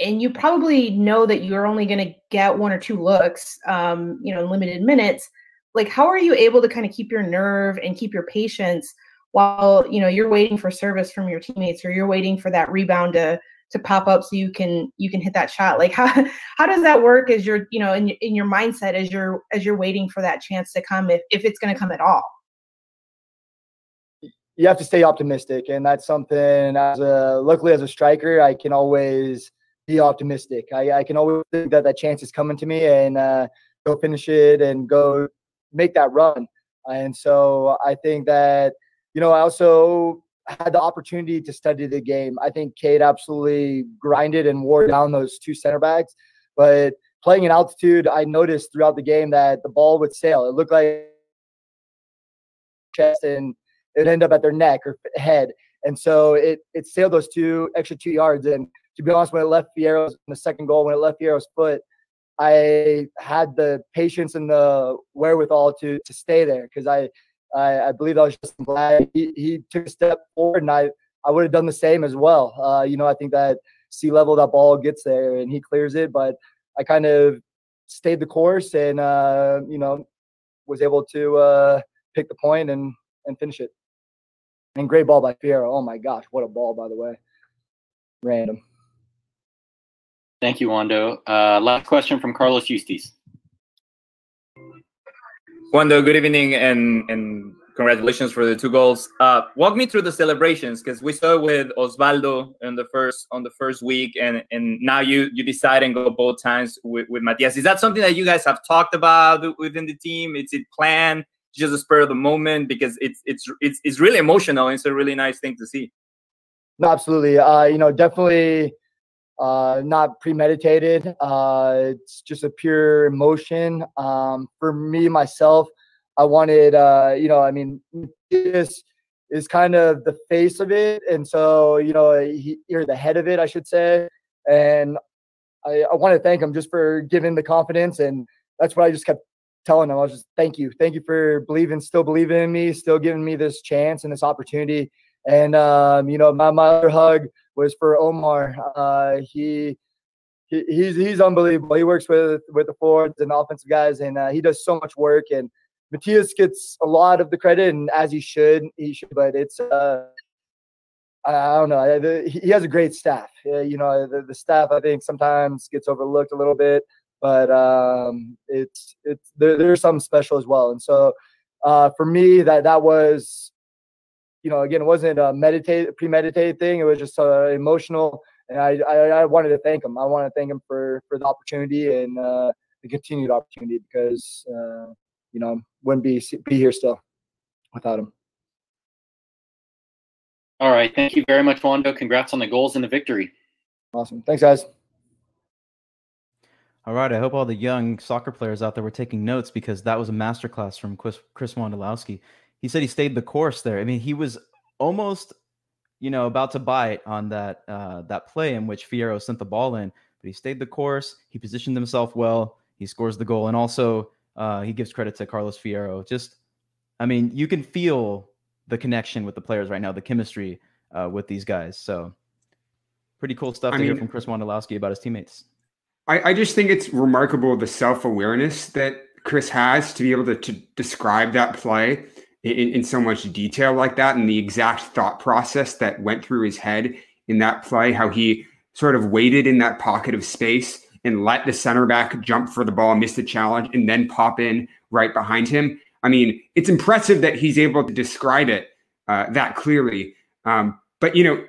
and you probably know that you're only going to get one or two looks, um, you know, in limited minutes like how are you able to kind of keep your nerve and keep your patience while you know you're waiting for service from your teammates or you're waiting for that rebound to to pop up so you can you can hit that shot? Like <laughs> how how does that work as you're you know in, in your mindset as you're as you're waiting for that chance to come if, if it's going to come at all? You have to stay optimistic and that's something as a luckily as a striker i can always be optimistic i, I can always think that that chance is coming to me and uh, go finish it and go make that run. And so I think that, you know, I also had the opportunity to study the game. I think Cade absolutely grinded and wore down those two center backs. But playing in altitude, I noticed throughout the game that the ball would sail. It looked like chest and it ended up at their neck or head. And so it it sailed those two extra two yards. And to be honest, when it left Fierro's in the second goal, when it left Fierro's foot, I had the patience and the wherewithal to to stay there because I, I, I believe I was just glad he, he took a step forward and I I would have done the same as well. Uh, you know I think that sea level that ball gets there and he clears it, but I kind of stayed the course and uh, you know was able to uh, pick the point and and finish it. And great ball by Fierro. Oh my gosh, what a ball by the way. Random. Thank you, Wondo. Uh, last question from Carlos Eustace. Wondo, good evening and and congratulations for the two goals. Uh, walk me through the celebrations because we saw with Osvaldo in the first on the first week, and and now you you decide and go both times with, with Matias. Is that something that you guys have talked about within the team? Is it planned? Just a spur of the moment because it's it's it's it's really emotional. It's a really nice thing to see. No, absolutely. Uh, you know, definitely uh, not premeditated. Uh, it's just a pure emotion. Um, for me myself, I wanted, uh, you know, I mean, this is kind of the face of it, and so you know he, you're the head of it, I should say. And I, I want to thank him just for giving the confidence, and that's what I just kept telling him. I was just thank you, thank you for believing, still believing in me, still giving me this chance and this opportunity. And um, you know, my, my other hug was for Omar. Uh, he, he he's he's unbelievable. He works with with the forwards and offensive guys, and uh, he does so much work. And Matias gets a lot of the credit, and as he should, he should. But it's uh, I don't know. He has a great staff. Uh, you know, the, the staff I think sometimes gets overlooked a little bit, but um, it's it's there, there's something special as well. And so uh, for me, that that was you know, again, it wasn't a meditate, premeditated thing. It was just uh, emotional, and I, I, I wanted to thank him. I want to thank him for for the opportunity and uh, the continued opportunity because uh, you know wouldn't be be here still without him. All right, thank you very much, Wondo. Congrats on the goals and the victory. Awesome, thanks, guys. All right, I hope all the young soccer players out there were taking notes because that was a masterclass from Chris, Chris Wondolowski he said he stayed the course there. I mean, he was almost, you know, about to bite on that uh, that play in which Fierro sent the ball in, but he stayed the course. He positioned himself well. He scores the goal, and also uh, he gives credit to Carlos Fierro. Just, I mean, you can feel the connection with the players right now, the chemistry uh, with these guys. So, pretty cool stuff I to mean, hear from Chris Wondolowski about his teammates. I, I just think it's remarkable the self awareness that Chris has to be able to, to describe that play in, in so much detail like that and the exact thought process that went through his head in that play, how he sort of waited in that pocket of space and let the center back jump for the ball, miss the challenge, and then pop in right behind him. I mean, it's impressive that he's able to describe it uh, that clearly. Um, but you know,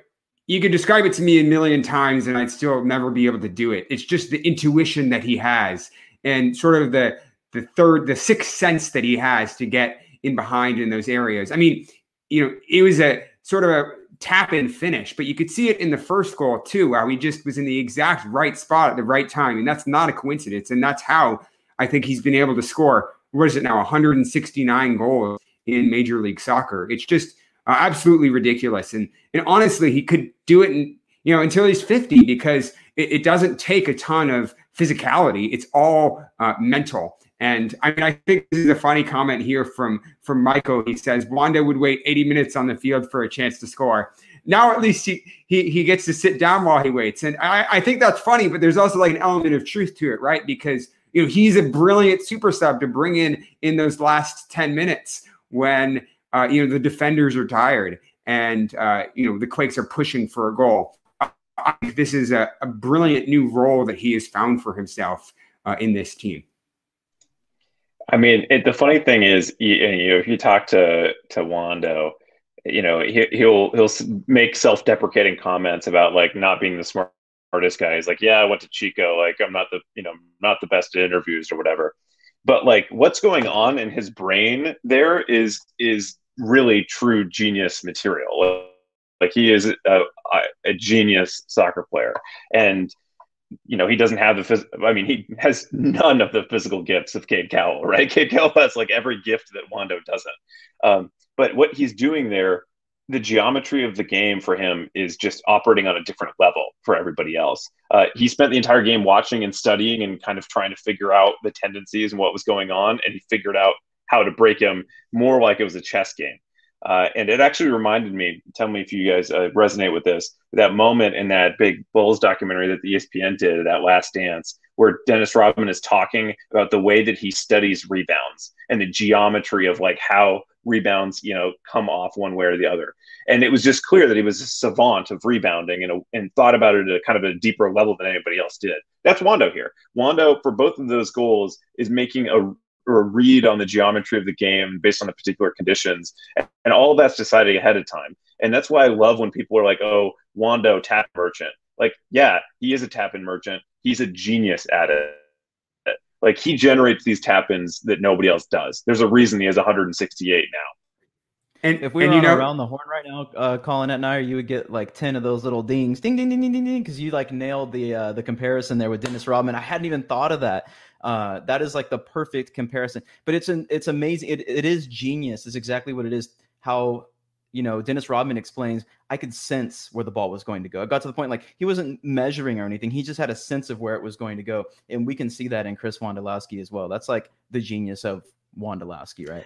you could describe it to me a million times, and I'd still never be able to do it. It's just the intuition that he has, and sort of the the third, the sixth sense that he has to get in behind in those areas. I mean, you know, it was a sort of a tap in finish, but you could see it in the first goal too, how he just was in the exact right spot at the right time. And that's not a coincidence. And that's how I think he's been able to score, what is it now, 169 goals in Major League Soccer. It's just uh, absolutely ridiculous. And, and honestly, he could do it in, you know, until he's 50 because it, it doesn't take a ton of physicality. It's all uh, mental. And I mean, I think this is a funny comment here from from Michael. He says Wondo would wait 80 minutes on the field for a chance to score. Now at least he he, he gets to sit down while he waits, and I, I think that's funny. But there's also like an element of truth to it, right? Because you know he's a brilliant super sub to bring in in those last 10 minutes when uh, you know the defenders are tired and uh, you know the Quakes are pushing for a goal. I think this is a, a brilliant new role that he has found for himself uh, in this team. I mean, it, the funny thing is, you, you know, if you talk to to Wondo, you know, he, he'll he'll make self-deprecating comments about like not being the smartest guy. He's like, yeah, I went to Chico. Like, I'm not the you know not the best at interviews or whatever. But like, what's going on in his brain there is is really true genius material. Like, he is a, a genius soccer player, and you know, he doesn't have the phys- I mean, he has none of the physical gifts of Cade Cowell, <laughs> right? Cade Cowell has like every gift that Wondo doesn't. Um, but what he's doing there, the geometry of the game for him is just operating on a different level for everybody else. Uh, he spent the entire game watching and studying and kind of trying to figure out the tendencies and what was going on, and he figured out how to break him more like it was a chess game. Uh, and it actually reminded me, tell me if you guys uh, resonate with this, that moment in that big Bulls documentary that the ESPN did, that last dance, where Dennis Rodman is talking about the way that he studies rebounds and the geometry of like how rebounds, you know, come off one way or the other. And it was just clear that he was a savant of rebounding and, and thought about it at a kind of a deeper level than anybody else did. That's Wondo here. Wondo, for both of those goals, is making a or a read on the geometry of the game based on the particular conditions. And all of that's decided ahead of time. And that's why I love when people are like, oh, Wondo tap merchant. Like, yeah, he is a tap in merchant. He's a genius at it. Like he generates these tap ins that nobody else does. There's a reason he has 168 now. And if we and were you know, around the horn right now, uh, Colin Etnier, you would get like ten of those little dings, ding, ding, ding, ding, ding, ding, because you like nailed the uh, the comparison there with Dennis Rodman. I hadn't even thought of that. Uh, that is like the perfect comparison. But it's an it's amazing. It, it is genius. It's exactly what it is. How you know, Dennis Rodman explains, I could sense where the ball was going to go. It got to the point like he wasn't measuring or anything. He just had a sense of where it was going to go. And we can see that in Chris Wondolowski as well. That's like the genius of Wondolowski, right?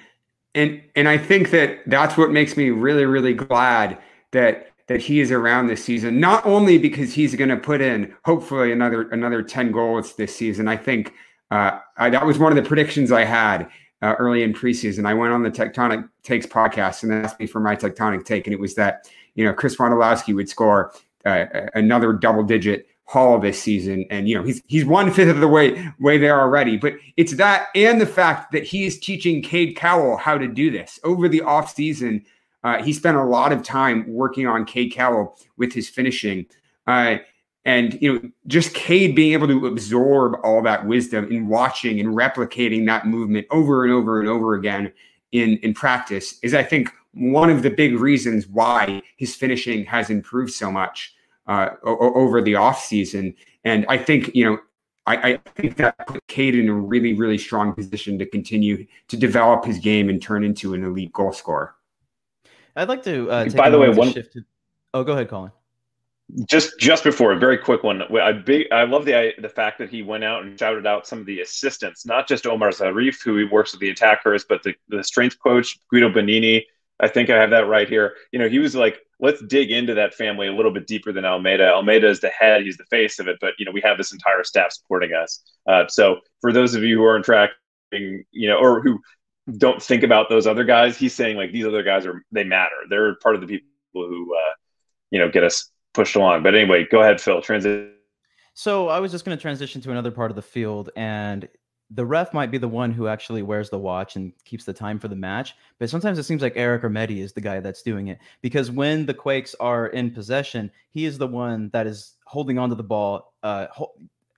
And and I think that that's what makes me really really glad that that he is around this season. Not only because he's going to put in hopefully another another ten goals this season. I think uh, I, that was one of the predictions I had uh, early in preseason. I went on the Tectonic Takes podcast and asked me for my Tectonic take, and it was that you know Chris Wondolowski would score uh, another double digit haul this season, and you know he's he's one fifth of the way way there already. But it's that and the fact that he is teaching Cade Cowell how to do this over the off season. Uh, he spent a lot of time working on Cade Cowell with his finishing. Uh, and you know, just Cade being able to absorb all that wisdom in watching and replicating that movement over and over and over again in in practice is, I think, one of the big reasons why his finishing has improved so much uh, o- over the off season. And I think you know, I, I think that put Cade in a really really strong position to continue to develop his game and turn into an elite goal scorer. I'd like to. Uh, By the way, one. To... Oh, go ahead, Colin just just before a very quick one. I big i love the the fact that he went out and shouted out some of the assistants not just omar zarif who he works with the attackers but the, the strength coach guido benini. I think i have that right here. You know he was like let's dig into that family a little bit deeper than almeyda almeyda is the head he's the face of it but you know we have this entire staff supporting us. Uh, so for those of you who aren't tracking you know or who don't think about those other guys he's saying like these other guys are they matter. They're part of the people who uh, you know get us pushed along. But anyway, go ahead, Phil. Transition. So I was just going to transition to another part of the field, and the ref might be the one who actually wears the watch and keeps the time for the match. But sometimes it seems like Eric Remedi is the guy that's doing it because when the Quakes are in possession, he is the one that is holding onto the ball, uh,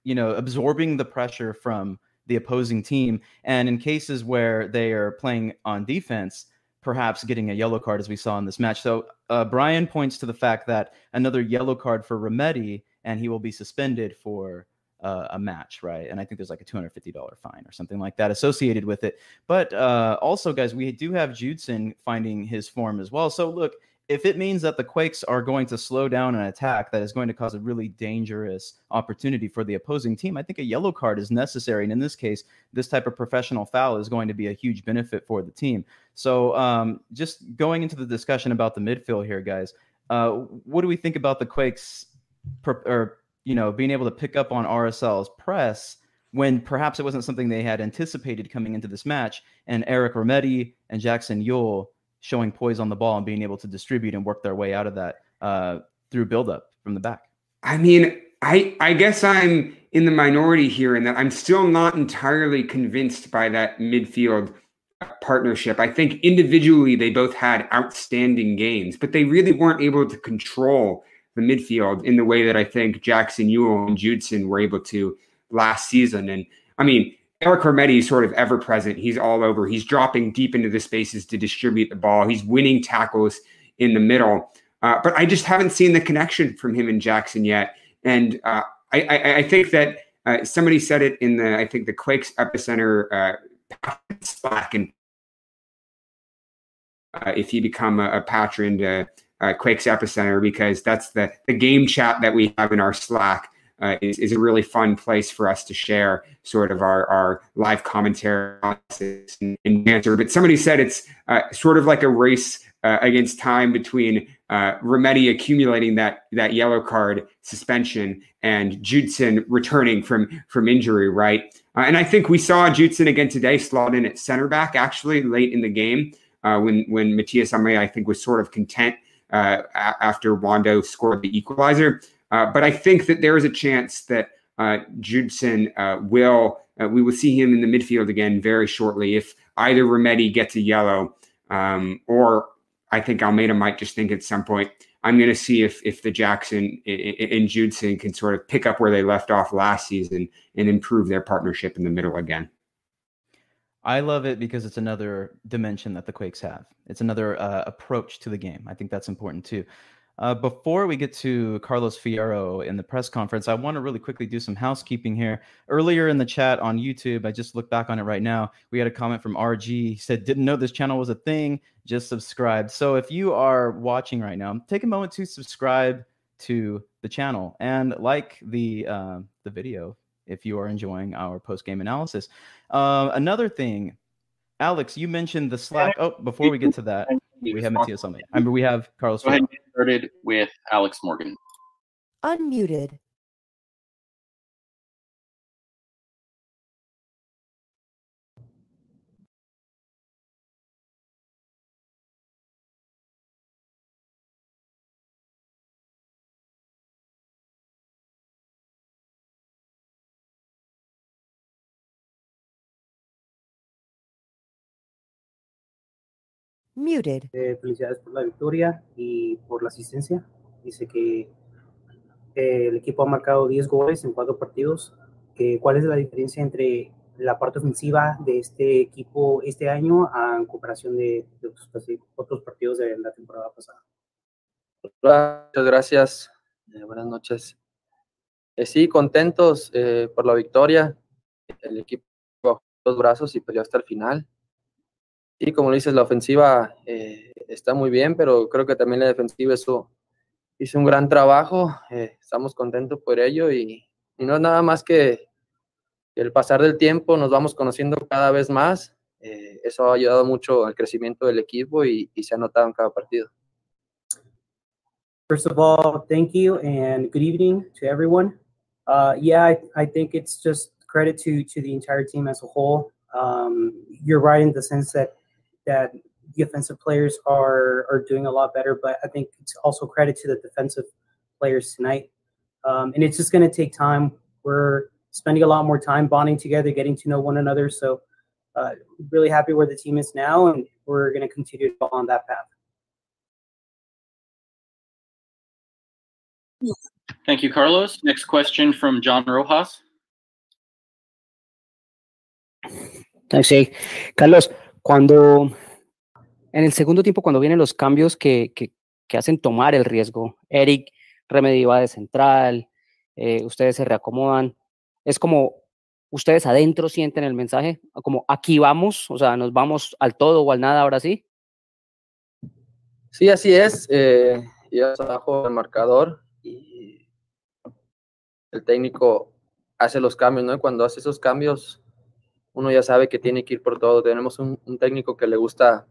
you know, absorbing the pressure from the opposing team. And in cases where they are playing on defense, perhaps getting a yellow card as we saw in this match. So uh, Brian points to the fact that another yellow card for Remedi and he will be suspended for uh, a match, right? And I think there's like a $250 fine or something like that associated with it. But uh, also, guys, we do have Judson finding his form as well. So look, if it means that the Quakes are going to slow down an attack that is going to cause a really dangerous opportunity for the opposing team, I think a yellow card is necessary. And in this case, this type of professional foul is going to be a huge benefit for the team. So, um, just going into the discussion about the midfield here, guys, uh, what do we think about the Quakes, or you know, being able to pick up on RSL's press? when perhaps it wasn't something they had anticipated coming into this match, and Eric Remedi and Jackson Yueill showing poise on the ball and being able to distribute and work their way out of that uh, through buildup from the back. I mean, I I guess I'm in the minority here in that I'm still not entirely convinced by that midfield uh, partnership. I think individually they both had outstanding games, but they really weren't able to control the midfield in the way that I think Jackson Yueill and Judson were able to last season. And I mean, Eric Remedi is sort of ever present. He's all over. He's dropping deep into the spaces to distribute the ball. He's winning tackles in the middle. Uh, but I just haven't seen the connection from him and Jackson yet. And uh, I, I, I, think that uh, somebody said it in the, I think the Quakes epicenter uh, Slack. And uh, if you become a, a patron to uh, Quakes epicenter, because that's the, the game chat that we have in our Slack uh, is, is a really fun place for us to share sort of our, our live commentary and, answer. But somebody said it's uh, sort of like a race uh, against time between uh, Remedi accumulating that that yellow card suspension and Judson returning from from injury, right? Uh, and I think we saw Judson again today slot in at center back actually late in the game uh, when when Matias Almeyda I think was sort of content uh, after Wando scored the equalizer. Uh, but I think that there is a chance that uh, Judson uh, will, uh, we will see him in the midfield again very shortly if either Remedi gets a yellow um, or I think Almeyda might just think at some point, I'm going to see if if the Jackson and Judson can sort of pick up where they left off last season and improve their partnership in the middle again. I love it because it's another dimension that the Quakes have. It's another uh, approach to the game. I think that's important too. Uh, before we get to Carlos Fierro in the press conference, I want to really quickly do some housekeeping here. Earlier in the chat on YouTube, I just looked back on it right now. We had a comment from RG. He said, Didn't know this channel was a thing, just subscribe. So if you are watching right now, take a moment to subscribe to the channel and like the uh, the video if you are enjoying our post game analysis. Uh, another thing, Alex, you mentioned the Slack. Oh, before we get to that, we have Matias on. I mean, we have Carlos. Go ahead and get started with Alex Morgan. Unmuted. Muted. Eh, felicidades por la victoria y por la asistencia. Dice que eh, el equipo ha marcado 10 goles en cuatro partidos. Que, ¿Cuál es la diferencia entre la parte ofensiva de este equipo este año a, en comparación de, de otros, otros partidos de la temporada pasada? Hola, muchas gracias. Eh, buenas noches. Eh, sí, contentos eh, por la victoria. El equipo bajó los brazos y peleó hasta el final. Y como dices, la ofensiva eh, está muy bien, pero creo que también la defensiva hizo, hizo un gran trabajo. Eh, estamos contentos por ello y, y no es nada más que el pasar del tiempo, nos vamos conociendo cada vez más. Eh, eso ha ayudado mucho al crecimiento del equipo y, y se ha notado en cada partido. First of all, thank you and good evening to everyone. Uh, yeah, I, I think it's just credit to to the entire team as a whole. Um, you're right in the sense that that the offensive players are are doing a lot better, but I think it's also credit to the defensive players tonight. Um, and it's just going to take time. We're spending a lot more time bonding together, getting to know one another. So, uh, really happy where the team is now, and we're going to continue to go on that path. Thank you, Carlos. Next question from John Rojas. Sí, Carlos, cuando en el segundo tiempo, cuando vienen los cambios que, que, hacen tomar el riesgo, Eric Remedy va de central, eh, ustedes se reacomodan, es como ustedes adentro sienten el mensaje, como aquí vamos, o sea, nos vamos al todo o al nada ahora sí. Sí, así es. Eh, ya abajo el marcador y el técnico hace los cambios, ¿no? Y cuando hace esos cambios, uno ya sabe que tiene que ir por todo. Tenemos un, un técnico que le gusta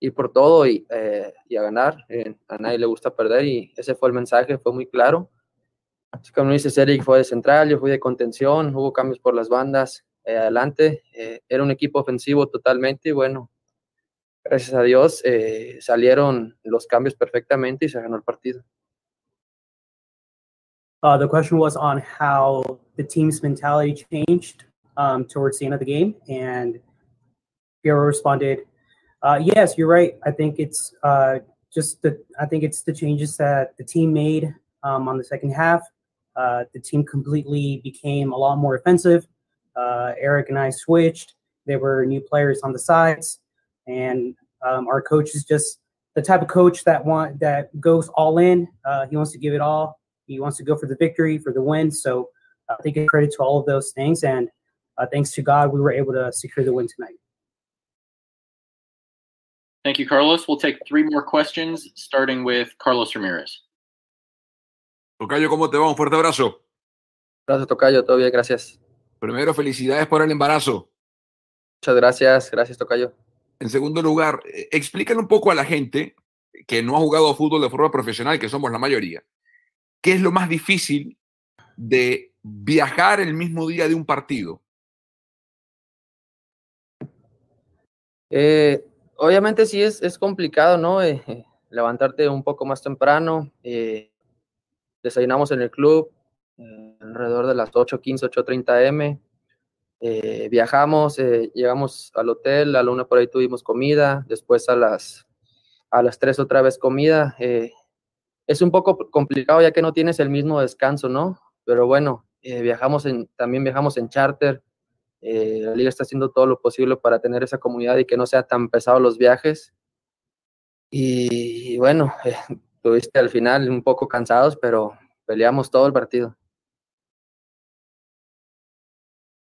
ir por todo y, eh, y a ganar. Eh, a nadie le gusta perder y ese fue el mensaje, fue muy claro. Así como dice Eric, fue de central, yo fui de contención, hubo cambios por las bandas eh, adelante. eh, era un equipo ofensivo totalmente y bueno, gracias a Dios eh, salieron los cambios perfectamente y se ganó el partido. Uh, the question was on how the team's mentality changed um, towards the end of the game, and Fierro responded, uh, "Yes, you're right. I think it's uh, just the I think it's the changes that the team made um, on the second half. Uh, the team completely became a lot more offensive. Uh, Eric and I switched. There were new players on the sides, and um, our coach is just the type of coach that want that goes all in. Uh, he wants to give it all. He wants to go for the victory, for the win. So I think credit to all of those things. And uh, thanks to God, we were able to secure the win tonight. Thank you, Carlos. We'll take three more questions, starting with Carlos Ramirez. Tocayo, ¿cómo te va? Un fuerte abrazo. Gracias, Tocayo, todo bien, gracias. Primero, felicidades por el embarazo. Muchas gracias, gracias, Tocayo. En segundo lugar, eh, explícale un poco a la gente que no ha jugado fútbol de forma profesional, que somos la mayoría, qué es lo más difícil de viajar el mismo día de un partido. Eh, obviamente sí es, es complicado, ¿no? Eh, eh, levantarte un poco más temprano. eh, desayunamos en el club alrededor de las 8.15, 8.30 m. Viajamos, llegamos al hotel, a la una por ahí tuvimos comida, después a las, a las 3 otra vez comida. es un poco complicado ya que no tienes el mismo descanso, ¿no? Pero bueno, viajamos en, también viajamos en charter. Eh, la liga está haciendo todo lo posible para tener esa comunidad y que no sea tan pesado los viajes. Y, bueno, eh, tuviste al final un poco cansados, pero peleamos todo el partido.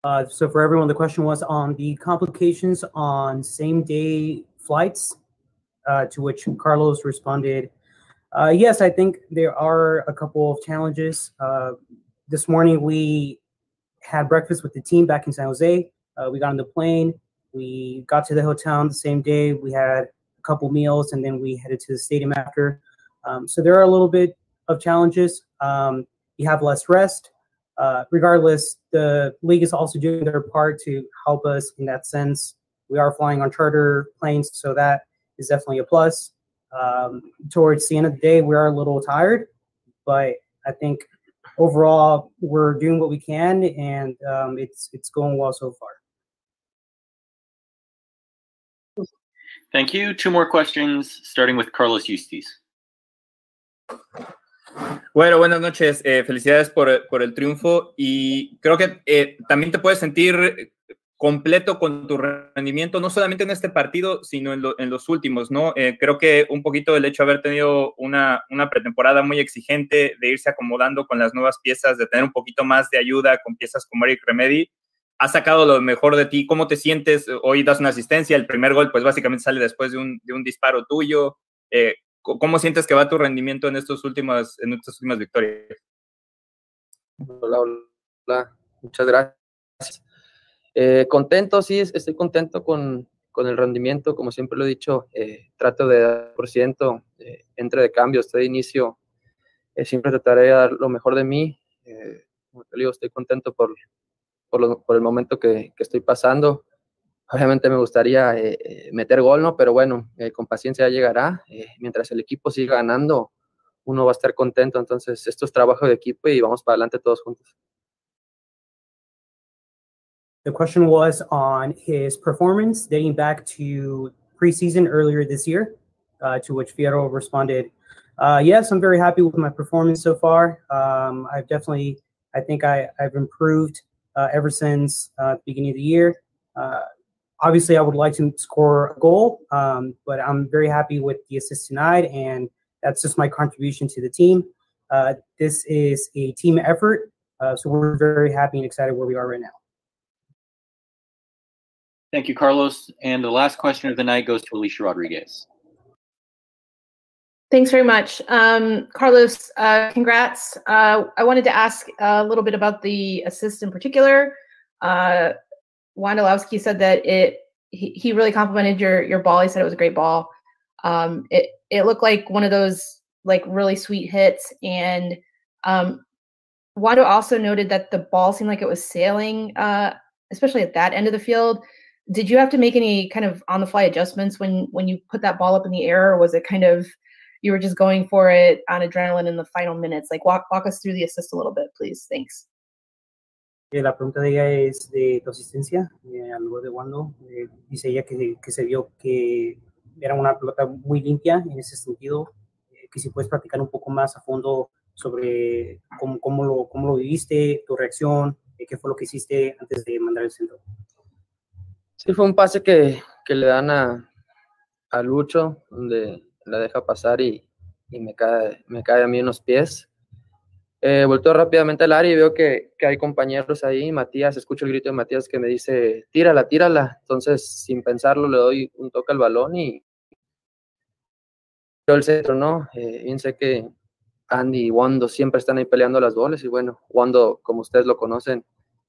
Uh, so for everyone, the question was on the complications on same day flights, uh, to which Carlos responded, uh, yes, I think there are a couple of challenges. Uh, this morning we had breakfast with the team back in San Jose. Uh, we got on the plane. We got to the hotel on the same day. We had a couple meals and then we headed to the stadium after. Um, so there are a little bit of challenges. Um, you have less rest. Uh, regardless, the league is also doing their part to help us in that sense. We are flying on charter planes, so that is definitely a plus. Um, towards the end of the day, we are a little tired, but I think overall we're doing what we can, and um, it's it's going well so far. Thank you. Two more questions, starting with Carlos Eustace. Bueno, buenas noches. Eh, felicidades por, por, el triunfo y creo que eh, también te puedes sentir completo con tu rendimiento, no solamente en este partido, sino en, lo, en los últimos, ¿no? Eh, creo que un poquito el hecho de haber tenido una, pretemporada muy exigente, de irse acomodando con las nuevas piezas, de tener un poquito más de ayuda con piezas como Eric Remedy, ha sacado lo mejor de ti. ¿Cómo te sientes? Hoy das una asistencia, el primer gol pues básicamente sale después de un, disparo tuyo. Eh, ¿Cómo sientes que va tu rendimiento en, estos últimas, en estas últimas victorias? Hola, hola, muchas gracias. Eh, contento, sí, estoy contento con, con, el rendimiento, como siempre lo he dicho, eh, trato de dar por ciento, eh, entre de cambio, estoy de inicio, siempre trataré de dar lo mejor de mí, como te digo, estoy contento por, por, lo, por el momento que, que, estoy pasando, Obviamente me gustaría meter gol, ¿no? Pero bueno, con paciencia llegará. Eh, mientras el equipo siga ganando, uno va a estar contento. Entonces, esto es trabajo de equipo y vamos para adelante todos juntos. The question was on his performance dating back to preseason earlier this year, uh, to which Fierro responded, uh, yes, I'm very happy with my performance so far. Um, I've definitely, I think I, I've improved uh, ever since the beginning of the year obviously, I would like to score a goal, um, but I'm very happy with the assist tonight, and that's just my contribution to the team. Uh, this is a team effort, uh, so we're very happy and excited where we are right now. Thank you, Carlos. And the last question of the night goes to Alicia Rodriguez. Thanks very much. Um, Carlos, uh, congrats. Uh, I wanted to ask a little bit about the assist in particular. Uh, Wondolowski said that it he, he really complimented your your ball. He said it was a great ball. Um, it it looked like one of those like really sweet hits. And um, Wondo also noted that the ball seemed like it was sailing, uh, especially at that end of the field. Did you have to make any kind of on the fly adjustments when when you put that ball up in the air, or was it kind of you were just going for it on adrenaline in the final minutes? Like walk walk us through the assist a little bit, please. Thanks. Eh, la pregunta de ella es de tu asistencia eh, al lugar de Wondo. Eh, dice ella que, que, se vio que era una pelota muy limpia en ese sentido, eh, que si puedes practicar un poco más a fondo sobre cómo, cómo, lo, cómo lo viviste, tu reacción, eh, qué fue lo que hiciste antes de mandar el centro. Sí, fue un pase que, que le dan a, a, Lucho, donde la deja pasar y, y me, cae, me cae a mí en los pies. Eh, rápidamente al área y veo que, que, hay compañeros ahí. Matías, escucho el grito de Matías que me dice, tírala, tírala. Entonces, sin pensarlo, le doy un toque al balón y yo el centro, ¿no? Eh, bien sé que Andy y Wando siempre están ahí peleando las goles y bueno, Wando, como ustedes lo conocen,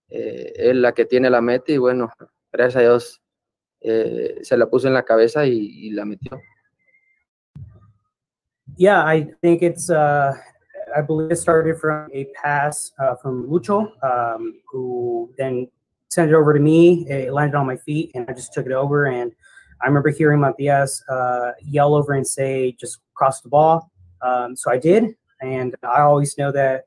eh, es la que tiene la meta y bueno, gracias a Dios eh, se la puso en la cabeza y, y la metió. Yeah, I think it's uh, I believe it started from a pass uh, from Lucho, um, who then sent it over to me. It landed on my feet, and I just took it over. And I remember hearing Matias uh, yell over and say, "Just cross the ball." Um, so I did, and I always know that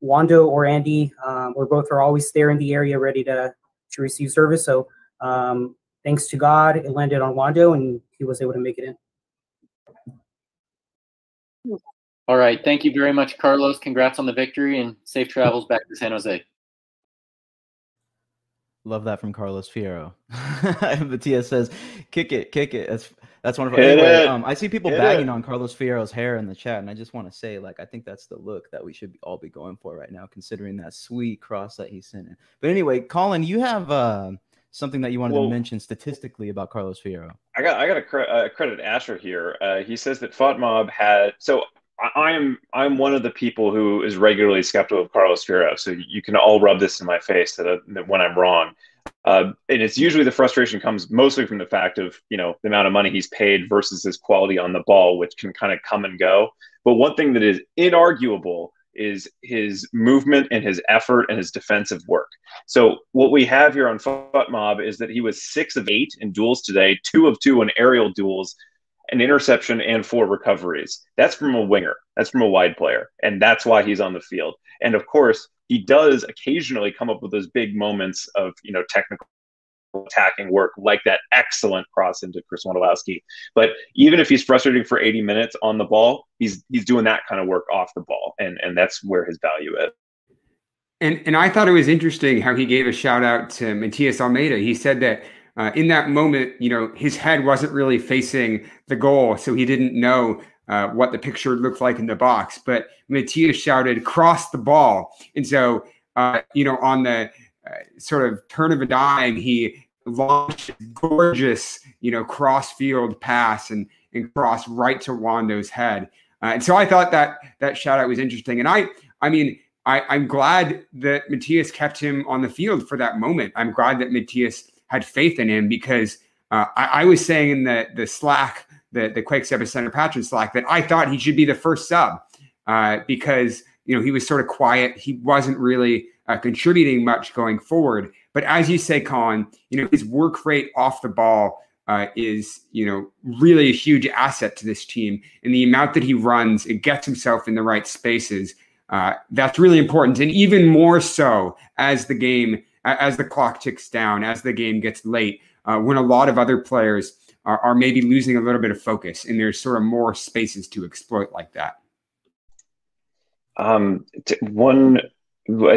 Wondo or Andy, um, or both are always there in the area, ready to to receive service. So um, thanks to God, it landed on Wondo, and he was able to make it in. All right. Thank you very much, Carlos. Congrats on the victory and safe travels back to San Jose. Love that from Carlos Fierro. <laughs> Matias says, kick it, kick it. That's That's wonderful. Hit Anyway, um, I see people Hit bagging it. on Carlos Fierro's hair in the chat, and I just want to say, like, I think that's the look that we should be, all be going for right now, considering that sweet cross that he's sending. But anyway, Colin, you have uh, something that you wanted Well- to mention statistically about Carlos Fierro. I got I got to cre- uh, credit Asher here. Uh, he says that FOTMob had so I, I'm I'm one of the people who is regularly skeptical of Carlos Fierro. So you can all rub this in my face that, uh, that when I'm wrong. Uh, and it's usually the frustration comes mostly from the fact of you know the amount of money he's paid versus his quality on the ball, which can kind of come and go. But one thing that is inarguable is his movement and his effort and his defensive work. So what we have here on FotMob is that he was six of eight in duels today, two of two in aerial duels, an interception and four recoveries. That's from a winger. That's from a wide player, and that's why he's on the field. And of course, he does occasionally come up with those big moments of you know technical attacking work like that excellent cross into Chris Wondolowski. But even if he's frustrating for 80 minutes on the ball, he's he's doing that kind of work off the ball, and and that's where his value is. And and I thought it was interesting how he gave a shout out to Matias Almeyda. He said that uh, in that moment, you know, his head wasn't really facing the goal, so he didn't know uh, what the picture looked like in the box. But Matias shouted, "Cross the ball!" And so, uh, you know, on the uh, sort of turn of a dime, he launched a gorgeous, you know, cross field pass and and cross right to Wondo's head. Uh, and so I thought that that shout out was interesting. And I, I mean, I, I'm glad that Matias kept him on the field for that moment. I'm glad that Matias had faith in him because uh, I, I was saying in the the Slack, the the Quakes Epicenter Patreon Slack, that I thought he should be the first sub uh, because you know he was sort of quiet. He wasn't really uh, contributing much going forward. But as you say, Colin, you know his work rate off the ball uh, is you know really a huge asset to this team, and the amount that he runs, it gets himself in the right spaces. Uh, that's really important, and even more so as the game, as the clock ticks down, as the game gets late, uh, when a lot of other players are, are maybe losing a little bit of focus, and there's sort of more spaces to exploit like that. Um, t- one,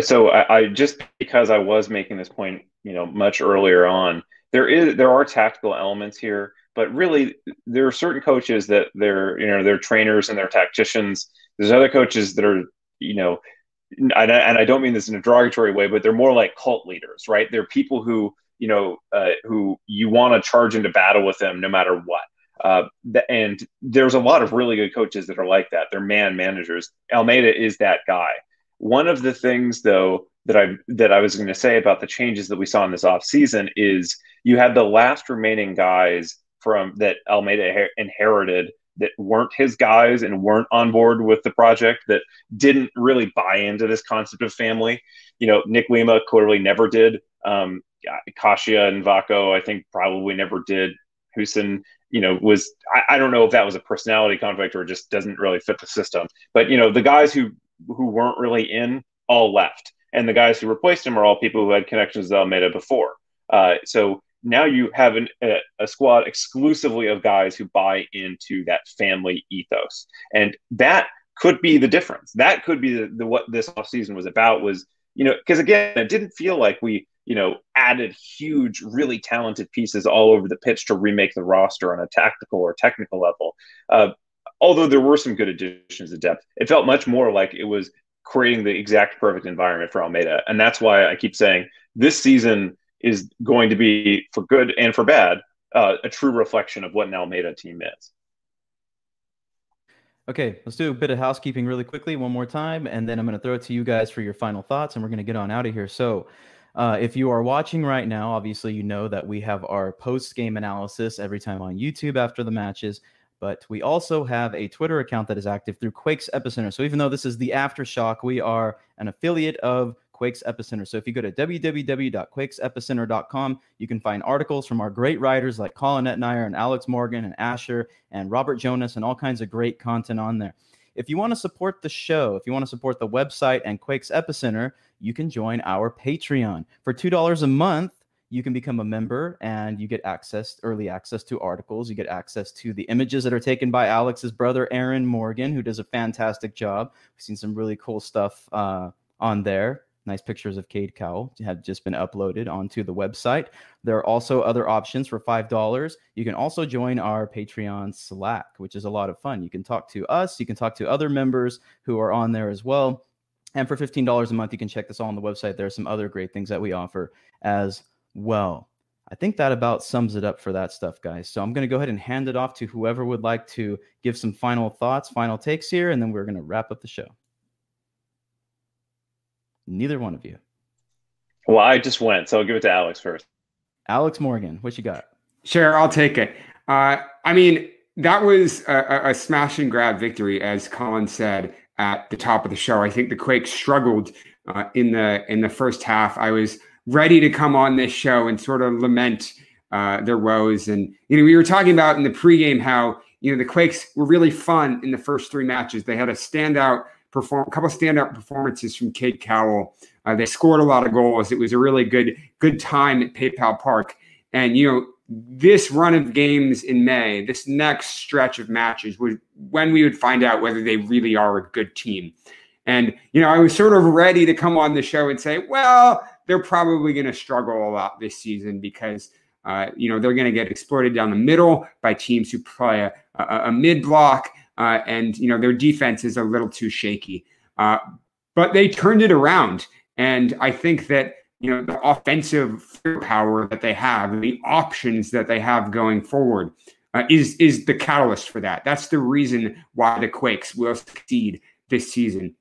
so I, I just because I was making this point, you know, much earlier on, there is there are tactical elements here, but really there are certain coaches that they're you know they're trainers and they're tacticians. There's other coaches that are you know, and I, and I don't mean this in a derogatory way, but they're more like cult leaders, right? They're people who you know uh, who you want to charge into battle with them no matter what. Uh, and there's a lot of really good coaches that are like that. They're man managers. Almeyda is that guy. One of the things, though, that I that I was going to say about the changes that we saw in this offseason is you had the last remaining guys from that Almeyda inher- inherited that weren't his guys and weren't on board with the project that didn't really buy into this concept of family. You know, Nick Lima clearly never did. Um, Kashia and Vako, I think, probably never did. Hoesen, you know, was I, I don't know if that was a personality conflict or just doesn't really fit the system. But you know, the guys who who weren't really in all left, and the guys who replaced him are all people who had connections with Almeyda before. Uh, so now you have an, a, a squad exclusively of guys who buy into that family ethos, and that could be the difference. That could be the, the what this offseason was about. Was you know, because again, it didn't feel like we you know, added huge, really talented pieces all over the pitch to remake the roster on a tactical or technical level. Uh, although there were some good additions of depth, it felt much more like it was creating the exact perfect environment for Almeyda. And that's why I keep saying this season is going to be, for good and for bad, uh, a true reflection of what an Almeyda team is. Okay, let's do a bit of housekeeping really quickly one more time, and then I'm going to throw it to you guys for your final thoughts, and we're going to get on out of here. So, uh, if you are watching right now, obviously you know that we have our post game analysis every time on YouTube after the matches, but we also have a Twitter account that is active through Quakes Epicenter. So even though this is the aftershock, we are an affiliate of Quakes Epicenter. So if you go to www.quakesepicenter.com, you can find articles from our great writers like Colin Etnier and Alex Morgan and Asher and Robert Jonas and all kinds of great content on there. If you want to support the show, if you want to support the website and Quakes Epicenter, you can join our Patreon. For $2 a month, you can become a member and you get access, early access to articles. You get access to the images that are taken by Alex's brother, Aaron Morgan, who does a fantastic job. We've seen some really cool stuff uh, on there. Nice pictures of Cade Cowell have just been uploaded onto the website. There are also other options for $5. You can also join our Patreon Slack, which is a lot of fun. You can talk to us, you can talk to other members who are on there as well. And for $15 a month, you can check this all on the website. There are some other great things that we offer as well. I think that about sums it up for that stuff, guys. So I'm going to go ahead and hand it off to whoever would like to give some final thoughts, final takes here, and then we're going to wrap up the show. Neither one of you. Well, I just went, so I'll give it to Alex first. Alex Morgan, what you got? Sure, I'll take it. Uh, I mean, that was a, a, smash and grab victory, as Colin said at the top of the show. I think the Quakes struggled uh, in the in the first half. I was ready to come on this show and sort of lament uh, their woes, and you know, we were talking about in the pregame how you know the Quakes were really fun in the first three matches. They had a standout perform a couple standout performances from Cade Cowell. Uh, they scored a lot of goals. It was a really good good time at PayPal Park. And you know, this run of games in May, this next stretch of matches was when we would find out whether they really are a good team. And you know, I was sort of ready to come on the show and say, well, they're probably going to struggle a lot this season because uh, you know they're going to get exploited down the middle by teams who play a, a, a mid block uh, and you know their defense is a little too shaky. Uh, but they turned it around, and I think that you know the offensive power that they have, the options that they have going forward, uh, is is the catalyst for that. That's the reason why the Quakes will succeed this season.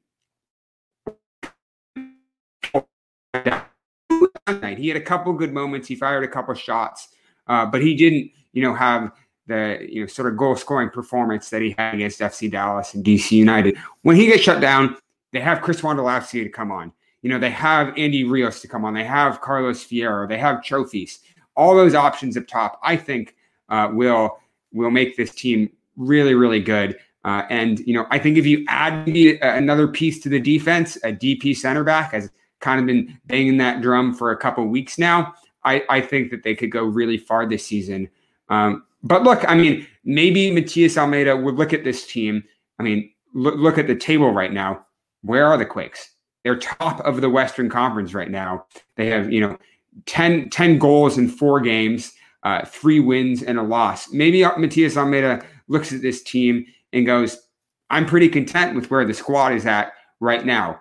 He had a couple good moments. He fired a couple shots, uh, but he didn't, you know, have the you know sort of goal scoring performance that he had against FC Dallas and DC United. When he gets shut down, they have Chris Wondolowski to come on. You know, they have Andy Rios to come on. They have Carlos Fierro. They have Chofis. All those options up top, I think, uh, will will make this team really, really good. Uh, and you know, I think if you add another piece to the defense, a DP center back has kind of been banging that drum for a couple weeks now. I, I think that they could go really far this season. Um, but look, I mean, maybe Matias Almeyda would look at this team. I mean, look, look at the table right now. Where are the Quakes? They're top of the Western Conference right now. They have, you know, 10, 10 goals in four games, uh, three wins and a loss. Maybe Matias Almeyda looks at this team and goes, I'm pretty content with where the squad is at right now.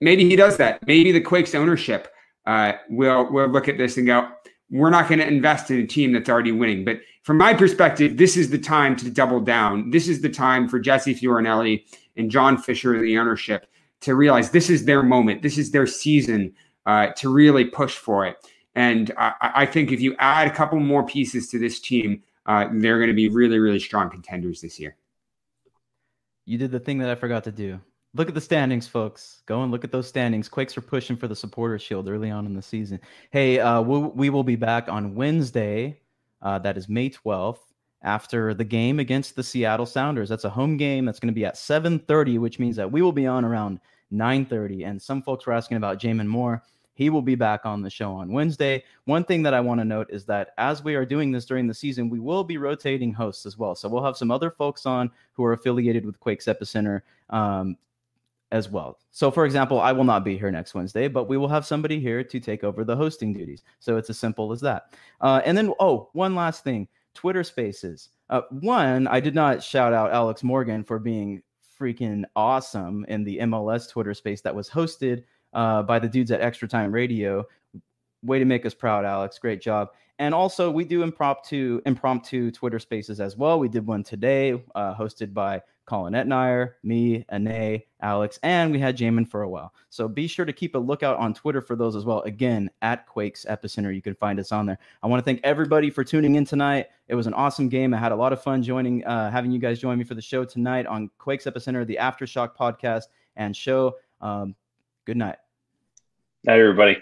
Maybe he does that. Maybe the Quakes ownership uh, will will look at this and go, we're not going to invest in a team that's already winning. But from my perspective, this is the time to double down. This is the time for Jesse Fioranelli and John Fisher, the ownership, to realize this is their moment. This is their season uh, to really push for it. And I, I, think if you add a couple more pieces to this team, uh, they're going to be really, really strong contenders this year. You did the thing that I forgot to do. Look at the standings, folks. Go and look at those standings. Quakes are pushing for the supporter shield early on in the season. Hey, uh, we, we will be back on Wednesday. Uh, that is May 12th after the game against the Seattle Sounders. That's a home game. That's going to be at 7:30, which means that we will be on around 9:30. And some folks were asking about Jamin Moore. He will be back on the show on Wednesday. One thing that I want to note is that as we are doing this during the season, we will be rotating hosts as well. So we'll have some other folks on who are affiliated with Quakes Epicenter um, as well. So, for example, I will not be here next Wednesday, but we will have somebody here to take over the hosting duties. So it's as simple as that. Uh, and then, oh, one last thing Twitter Spaces. Uh, one, I did not shout out Alex Morgan for being freaking awesome in the MLS Twitter space that was hosted uh, by the dudes at Extra Time Radio. Way to make us proud, Alex. Great job. And also, we do impromptu impromptu Twitter Spaces as well. We did one today, uh, hosted by Colin Etnier, me, Ane, Alex, and we had Jamin for a while. So be sure to keep a lookout on Twitter for those as well. Again, at Quakes Epicenter, you can find us on there. I want to thank everybody for tuning in tonight. It was an awesome game. I had a lot of fun joining, uh, having you guys join me for the show tonight on Quakes Epicenter, the Aftershock podcast and show. Um, good night. Night, everybody.